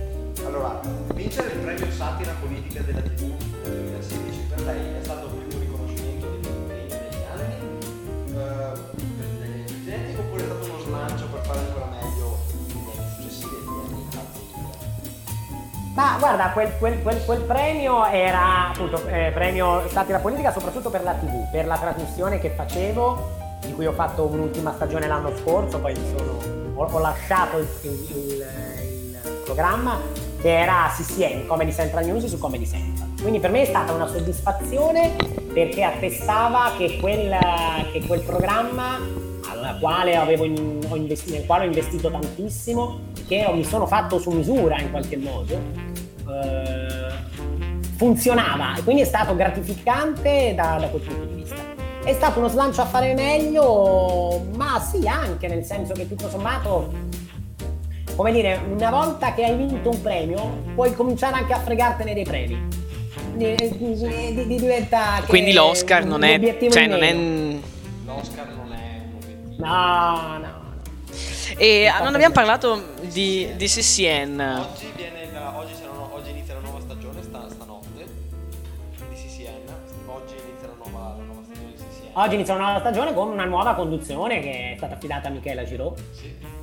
Allora, vincere il premio Satira Politica della TV nel 2016 per lei è stato il primo riconoscimento degli impegni degli anni, eh, degli studenti, oppure è stato uno slancio per fare ancora meglio negli anni successivi anni ma guarda, quel, quel, quel, quel, premio era appunto eh, premio Satira Politica soprattutto per la TV, per la trasmissione che facevo, di cui ho fatto un'ultima stagione l'anno scorso, poi sono, ho, ho, lasciato il, il, il, il programma che era CCN, Comedy Central News su Comedy Central. Quindi per me è stata una soddisfazione perché attestava che quel, che quel programma quale in, investito, nel quale ho investito tantissimo, che mi sono fatto su misura in qualche modo, eh, funzionava e quindi è stato gratificante da, da quel punto di vista. È stato uno slancio a fare meglio, ma sì anche nel senso che tutto sommato come dire, una volta che hai vinto un premio, puoi cominciare anche a fregartene dei premi. Di, di, di, diventa Quindi l'Oscar non è. Cioè, non è. L'Oscar non è un obiettivo. No, no, no. E non abbiamo parlato di, di CCN. Oggi, viene la, oggi, oggi, inizia la nuova stagione, sta, stanotte, di CCN. Oggi inizia la nuova, la nuova stagione di CCN. Oggi inizia una nuova stagione con una nuova conduzione che è stata affidata a Michela Giraud. Sì.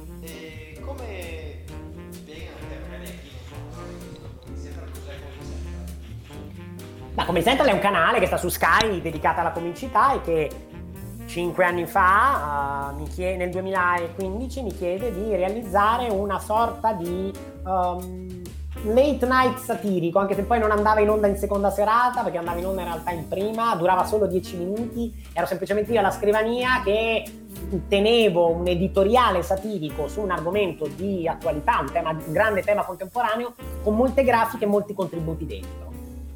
Come La Come Central è un canale che sta su Sky dedicato alla comicità e che cinque anni fa, uh, chiede, nel 2015, mi chiede di realizzare una sorta di um, late night satirico, anche se poi non andava in onda in seconda serata, perché andava in onda in realtà in prima, durava solo dieci minuti, ero semplicemente io alla scrivania che tenevo un editoriale satirico su un argomento di attualità, un, tema, un grande tema contemporaneo, con molte grafiche e molti contributi dentro.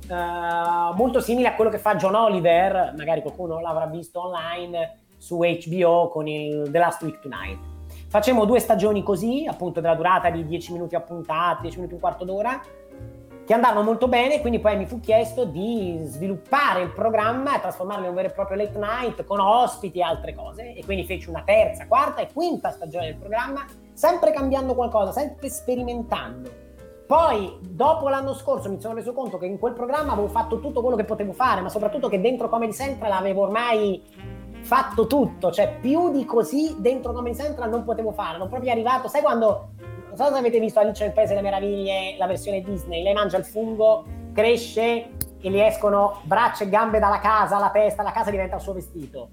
Uh, molto simile a quello che fa John Oliver, magari qualcuno l'avrà visto online su HBO con il The Last Week Tonight. Facemmo due stagioni così, appunto della durata di 10 minuti a puntata, 10 minuti un quarto d'ora, che andavano molto bene, quindi poi mi fu chiesto di sviluppare il programma e trasformarlo in un vero e proprio late night con ospiti e altre cose. E quindi feci una terza, quarta e quinta stagione del programma, sempre cambiando qualcosa, sempre sperimentando poi, dopo l'anno scorso, mi sono reso conto che in quel programma avevo fatto tutto quello che potevo fare, ma soprattutto che dentro Comedy Central avevo ormai fatto tutto, cioè più di così dentro Comedy Central non potevo fare, non proprio arrivato, sai quando, non so se avete visto Alice nel Paese delle Meraviglie, la versione Disney, lei mangia il fungo, cresce e gli escono braccia e gambe dalla casa, la testa, la casa diventa il suo vestito.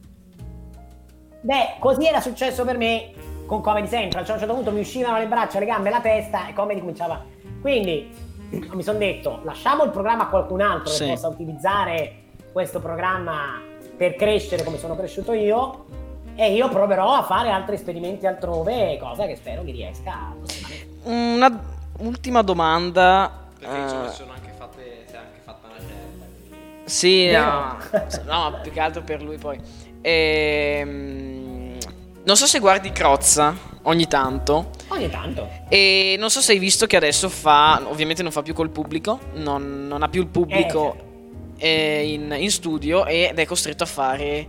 Beh, così era successo per me con Comedy Central, cioè a un certo punto mi uscivano le braccia, le gambe la testa e Comedy cominciava quindi mi sono detto, lasciamo il programma a qualcun altro sì. che possa utilizzare questo programma per crescere come sono cresciuto io e io proverò a fare altri esperimenti altrove, cosa che spero che riesca Una ultima domanda. Perché insomma uh, sono anche fatte, si è anche fatta una scelta. Sì, no, no, più che altro per lui poi. Ehm, non so se guardi Crozza ogni tanto. Ogni tanto. E non so se hai visto che adesso fa, ovviamente non fa più col pubblico, non, non ha più il pubblico eh, certo. in, in, studio ed è costretto a fare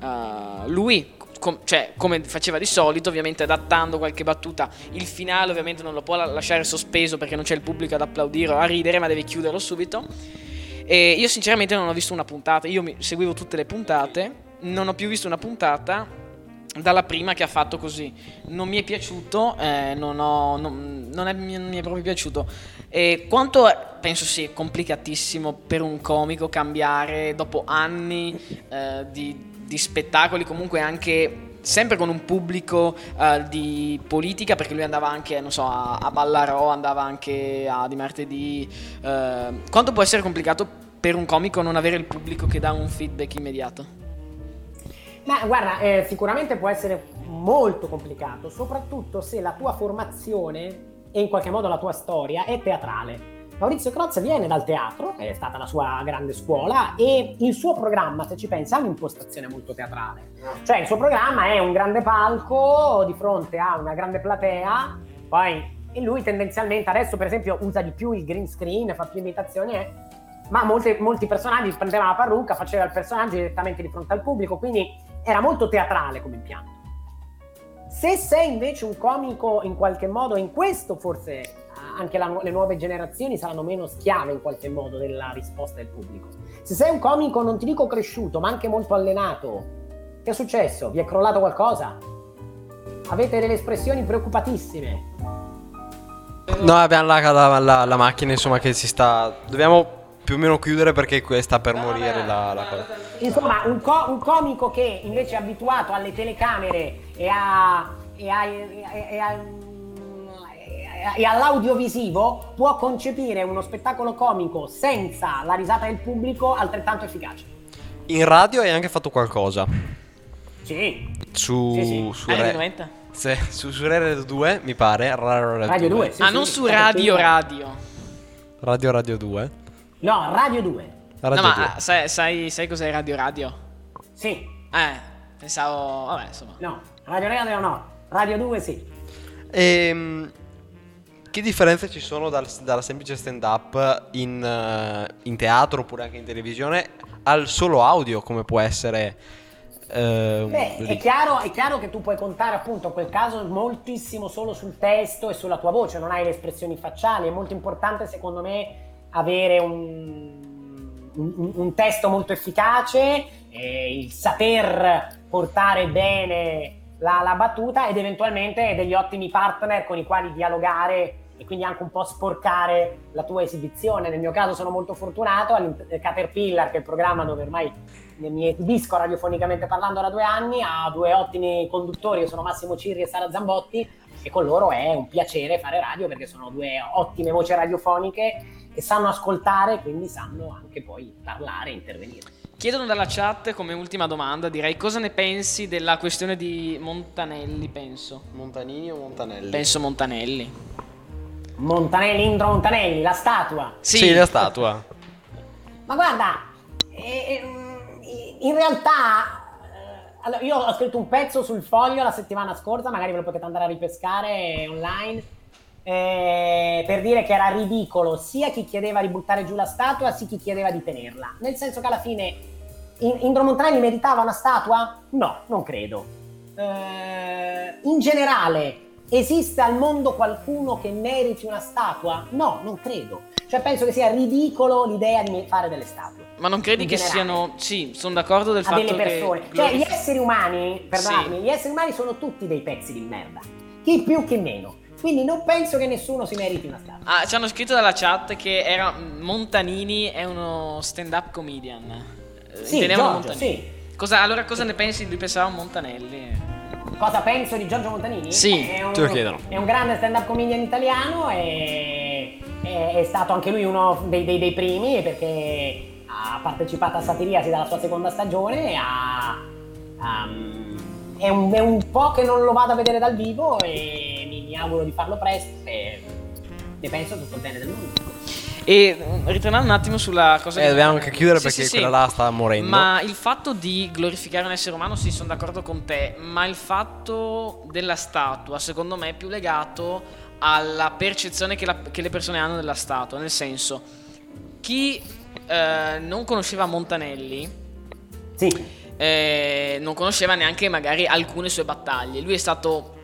uh, lui. Com- cioè, come faceva di solito, ovviamente adattando qualche battuta. Il finale, ovviamente, non lo può lasciare sospeso perché non c'è il pubblico ad applaudire o a ridere, ma deve chiuderlo subito. E io, sinceramente, non ho visto una puntata. Io mi- seguivo tutte le puntate, non ho più visto una puntata dalla prima che ha fatto così. Non mi è piaciuto, eh, non, ho, non, non, è, non, mi è proprio piaciuto. E quanto è, penso sia complicatissimo per un comico cambiare dopo anni eh, di, di, spettacoli, comunque anche sempre con un pubblico eh, di politica, perché lui andava anche, non so, a, a Ballarò, andava anche a Di Martedì. Eh, quanto può essere complicato per un comico non avere il pubblico che dà un feedback immediato? Ma guarda, eh, sicuramente può essere molto complicato, soprattutto se la tua formazione e in qualche modo la tua storia è teatrale. Maurizio Crozza viene dal teatro, è stata la sua grande scuola, e il suo programma, se ci pensi, ha un'impostazione molto teatrale. Cioè il suo programma è un grande palco di fronte a una grande platea, poi e lui tendenzialmente adesso per esempio usa di più il green screen, fa più imitazioni, eh, ma molti, molti personaggi prendeva la parrucca, faceva il personaggio direttamente di fronte al pubblico, quindi era molto teatrale come impianto. Se sei invece un comico in qualche modo, in questo forse anche la, le nuove generazioni saranno meno schiave in qualche modo della risposta del pubblico. Se sei un comico, non ti dico cresciuto, ma anche molto allenato, che è successo? Vi è crollato qualcosa? Avete delle espressioni preoccupatissime? No, abbiamo la, la, la macchina, insomma, che si sta... Dobbiamo più o meno chiudere perché sta per morire la, la cosa. Insomma, un, co- un, comico che invece è abituato alle telecamere e, a, e, a, e, a, e all'audiovisivo può concepire uno spettacolo comico senza la risata del pubblico altrettanto efficace. In radio hai anche fatto qualcosa. Sì. Su, sì, sì. su, Re... sì, su, su Radio 2, mi pare. Radio, radio 2. 2 sì, ah, non su Radio Radio. Radio Radio 2. No, Radio 2. Radio no, 2. ma sai, sai, sai, cos'è Radio Radio? Sì. Eh, pensavo... Vabbè, insomma. No, Radio Radio no. Radio 2 sì. Ehm... Che differenze ci sono dal, dalla semplice stand-up in, uh, in, teatro oppure anche in televisione al solo audio come può essere... Uh, Beh, è chiaro, è chiaro, che tu puoi contare appunto in quel caso moltissimo solo sul testo e sulla tua voce, non hai le espressioni facciali, è molto importante secondo me avere un, un, un testo molto efficace, eh, il saper portare bene la, la, battuta ed eventualmente degli ottimi partner con i quali dialogare e quindi anche un po' sporcare la tua esibizione. Nel mio caso sono molto fortunato, Caterpillar, che è il programma dove ormai mi esibisco radiofonicamente parlando da due anni, ha due ottimi conduttori, che sono Massimo Cirri e Sara Zambotti, e con loro è un piacere fare radio perché sono due ottime voci radiofoniche che sanno ascoltare, quindi sanno anche poi parlare e intervenire. Chiedono dalla chat come ultima domanda, direi cosa ne pensi della questione di Montanelli, penso. Montanini o Montanelli? Penso Montanelli. Montanelli, Indro Montanelli, la statua. Sì, sì la statua. Ma guarda, eh, in realtà eh, allora, io ho scritto un pezzo sul foglio la settimana scorsa, magari ve lo potete andare a ripescare online eh, per dire che era ridicolo sia chi chiedeva di buttare giù la statua sia chi chiedeva di tenerla. Nel senso che alla fine Indro Montanelli meritava una statua? No, non credo. Eh, in generale, esiste al mondo qualcuno che meriti una statua? No, non credo. Cioè penso che sia ridicolo l'idea di fare delle statue. Ma non credi che generale. siano... Sì, sono d'accordo del a fatto delle persone. che... Cioè gli esseri umani, perdonatemi, sì. gli esseri umani sono tutti dei pezzi di merda. Chi più, chi meno. Quindi non penso che nessuno si meriti una statua. Ah, ci hanno scritto dalla chat che era Montanini è uno stand-up comedian. Eh, sì, Giorgio, Montanini. sì. Cosa, allora cosa ne pensi di pensare a Montanelli? Cosa penso di Giorgio Montanini? Sì, è un, te lo chiedono. È un grande stand-up comedian italiano e è, è stato anche lui uno dei, dei, dei primi perché ha partecipato a Satiriasi dalla sua seconda stagione e ha... Um, è un, è un, po' che non lo vado a vedere dal vivo e mi, mi auguro di farlo presto e ne penso tutto il bene del mondo. E ritornando un attimo sulla cosa eh, dobbiamo anche chiudere sì, perché sì, quella sì. là sta morendo. Ma il fatto di glorificare un essere umano, sì, sono d'accordo con te. Ma il fatto della statua, secondo me, è più legato alla percezione che, la, che le persone hanno della statua. Nel senso, chi eh, non conosceva Montanelli. Sì eh, non conosceva neanche magari alcune sue battaglie. Lui è stato,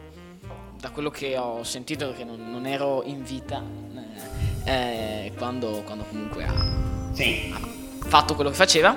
da quello che ho sentito, perché non, non ero in vita eh, eh, quando, quando, comunque ha, sì. ha, fatto quello che faceva,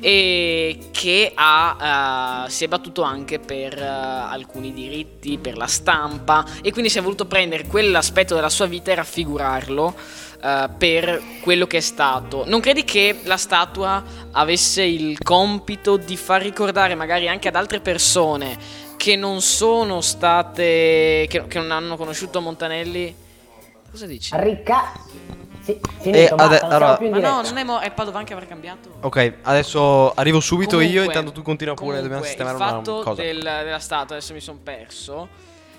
e che ha, uh, si è battuto anche per uh, alcuni diritti, per la stampa, e quindi si è voluto prendere quell'aspetto della sua vita e raffigurarlo uh, per quello che è stato. Non credi che la statua avesse il compito di far ricordare magari anche ad altre persone che non sono state, che, che non hanno conosciuto Montanelli? Cosa dici? Ricca. Sì, finito, ade- allora, ma no, non è, mo- è Padovan che avrà cambiato. Ok, adesso arrivo subito comunque, io, intanto tu continua pure, comunque, dobbiamo sistemare una cosa. Il fatto del, della statua, adesso mi sono perso,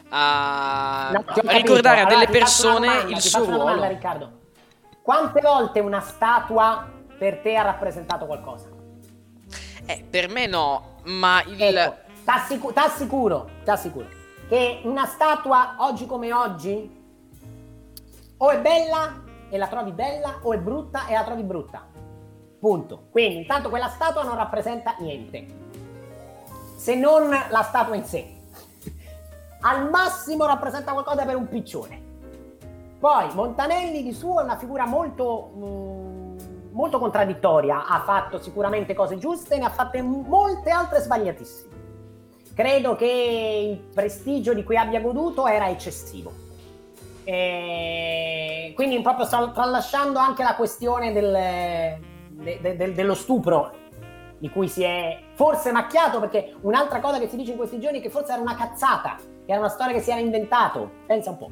a no, ricordare a delle allora, persone domanda, il suo ruolo. Domanda, Riccardo. Quante volte una statua per te ha rappresentato qualcosa? Eh, per me no, ma il... Ecco, t'assicuro, t'assicuro che una statua oggi come oggi o è bella e la trovi bella o è brutta e la trovi brutta. Punto. Quindi intanto quella statua non rappresenta niente. Se non la statua in sé. Al massimo rappresenta qualcosa per un piccione. Poi Montanelli di suo è una figura molto, mh, mm, molto contraddittoria, ha fatto sicuramente cose giuste, ne ha fatte molte altre sbagliatissime. Credo che il prestigio di cui abbia goduto era eccessivo. E quindi proprio sto tralasciando anche la questione del, de, de, de, dello stupro di cui si è forse macchiato perché un'altra cosa che si dice in questi giorni è che forse era una cazzata, che era una storia che si era inventato, pensa un po'.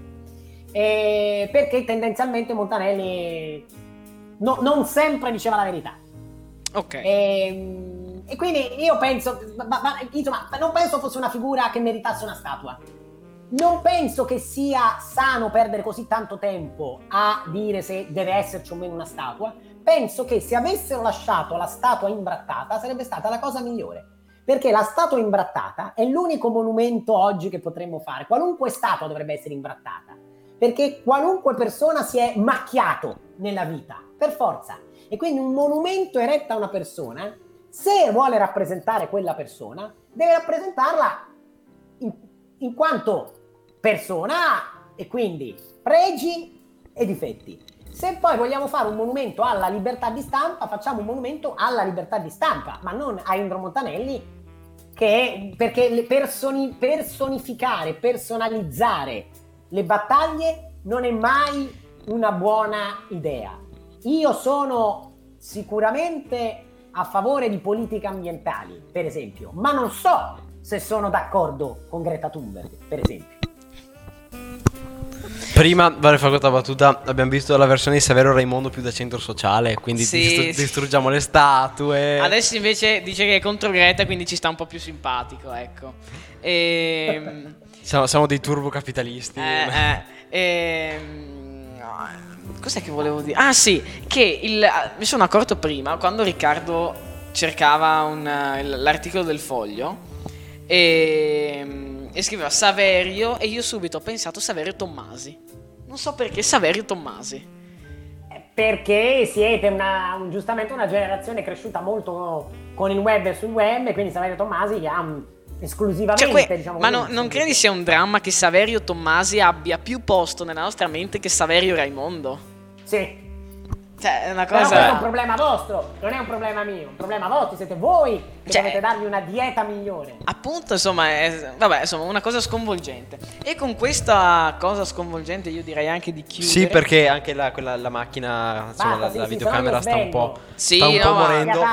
E perché tendenzialmente Montanelli no, non sempre diceva la verità. Ok. E, e quindi io penso, ma, ma, insomma, non penso fosse una figura che meritasse una statua. Non penso che sia sano perdere così tanto tempo a dire se deve esserci o meno una statua. Penso che se avessero lasciato la statua imbrattata sarebbe stata la cosa migliore. Perché la statua imbrattata è l'unico monumento oggi che potremmo fare. Qualunque statua dovrebbe essere imbrattata. Perché qualunque persona si è macchiato nella vita, per forza. E quindi un monumento eretto a una persona, se vuole rappresentare quella persona, deve rappresentarla in, in quanto persona e quindi pregi e difetti. Se poi vogliamo fare un monumento alla libertà di stampa, facciamo un monumento alla libertà di stampa, ma non a Indro Montanelli, che perché personi, personificare, personalizzare le battaglie non è mai una buona idea. Io sono sicuramente a favore di politiche ambientali, per esempio, ma non so se sono d'accordo con Greta Thunberg, per esempio. Prima, vale fare questa battuta, abbiamo visto la versione di Severo Raimondo più da centro sociale, quindi Sì, distru- sì. distruggiamo le statue. Adesso invece dice che è contro Greta, quindi ci sta un po' più simpatico, ecco. Ehm, Siamo, siamo dei turbocapitalisti. eh, eh, ehm, no, cos'è che volevo dire? Ah sì, che il, ah, mi sono accorto prima, quando Riccardo cercava un, eh, l'articolo del foglio e, e scriveva Saverio e io subito ho pensato Saverio Tommasi. Non so perché Saverio Tommasi. Perché siete una, un- giustamente una generazione cresciuta molto con il web e sul web, e quindi Saverio Tommasi ha mm, esclusivamente, Cioè, que- diciamo ma no- non credi sia un dramma che Saverio Tommasi abbia più posto nella nostra mente che Saverio Raimondo? Sì, Cioè, è una però cosa. questo è un problema vostro, non è un problema mio, è un problema vostro, siete voi che Cioè- dovete dargli una dieta migliore. Appunto, insomma, è, vabbè, insomma, una cosa sconvolgente. E con questa cosa sconvolgente io direi anche di chiudere. Sì, perché anche la, quella- la macchina, insomma, Basta, la, sì, la sì, videocamera sta un po'. Sì, sta un no, po' morendo.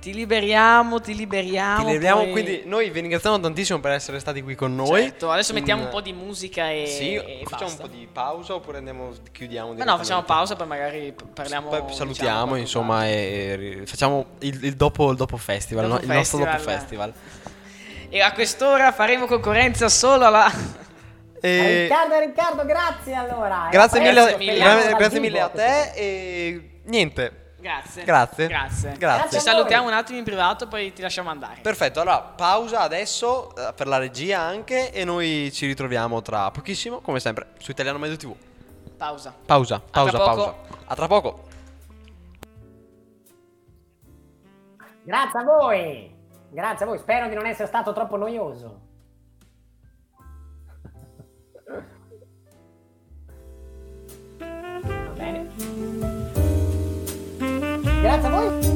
Ti liberiamo, ti liberiamo. Ti liberiamo, poi- quindi noi vi ringraziamo tantissimo per essere stati qui con noi. Certo, adesso mettiamo In- un po' di musica e. Sì, e facciamo basta. un po' di pausa oppure andiamo, chiudiamo Ma no, facciamo pausa, poi magari parliamo. Poi diciamo, salutiamo, qualche insomma, e, e facciamo il, il dopo, il dopo festival, Dopo no? il nostro dopo festival. festival. E a quest'ora faremo concorrenza solo alla. E- Riccardo Riccardo, grazie allora. grazie a mille, presto, mille. grazie vivo mille a te e niente. Grazie. Grazie. Grazie. Grazie. Ci a salutiamo un attimo in privato, poi ti lasciamo andare. Perfetto, allora pausa adesso eh, per la regia anche e noi ci ritroviamo tra pochissimo, come sempre, su Italiano Medio TV. Pausa. Pausa, pausa, tra pausa. A tra poco. Grazie a voi. Grazie a voi. Spero di non essere stato troppo noioso. Va bene. Grazie a voi.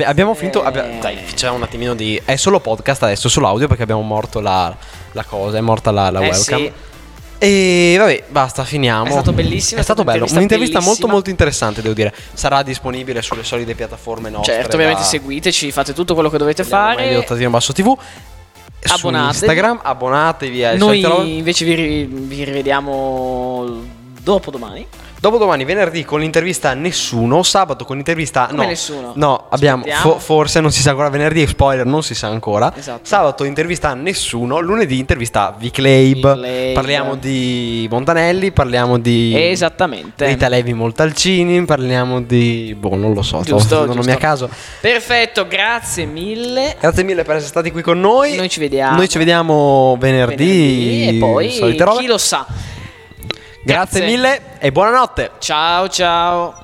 Abbi- abbi- abbiamo finito. abbia- dai, facciamo un attimino di. È solo podcast adesso, solo audio perché abbiamo morto la, la cosa, è morta la, la Eh webcam. sì. E vabbè, basta, finiamo. È stato bellissimo, È stato bello. un'intervista Un'intervista molto bellissima. molto interessante, devo dire. Sarà disponibile sulle solite piattaforme nostre. Certo, ovviamente da- seguiteci, fate tutto quello che dovete Vediamo meglio fare. Tattino Basso TV. Su Abbonatevi. Instagram, abbonatevi. Noi invece vi, vi rivediamo dopo domani. Dopodomani, venerdì con l'intervista a nessuno, sabato con l'intervista Come no, nessuno? No, abbiamo fo- forse non si sa ancora venerdì, spoiler, non si sa ancora. Esatto. Sabato intervista a nessuno, lunedì intervista a Vic Leib. Vic Leib. Parliamo di Montanelli, parliamo di Esattamente. Rita Levi Moltalcini, parliamo di boh, non lo so, Giusto, giusto. mi a caso. Perfetto, grazie mille. Grazie mille per essere stati qui con noi. Noi ci vediamo. Noi ci vediamo venerdì, Venerdì e poi chi lo sa. Grazie, mille e buonanotte. Ciao ciao.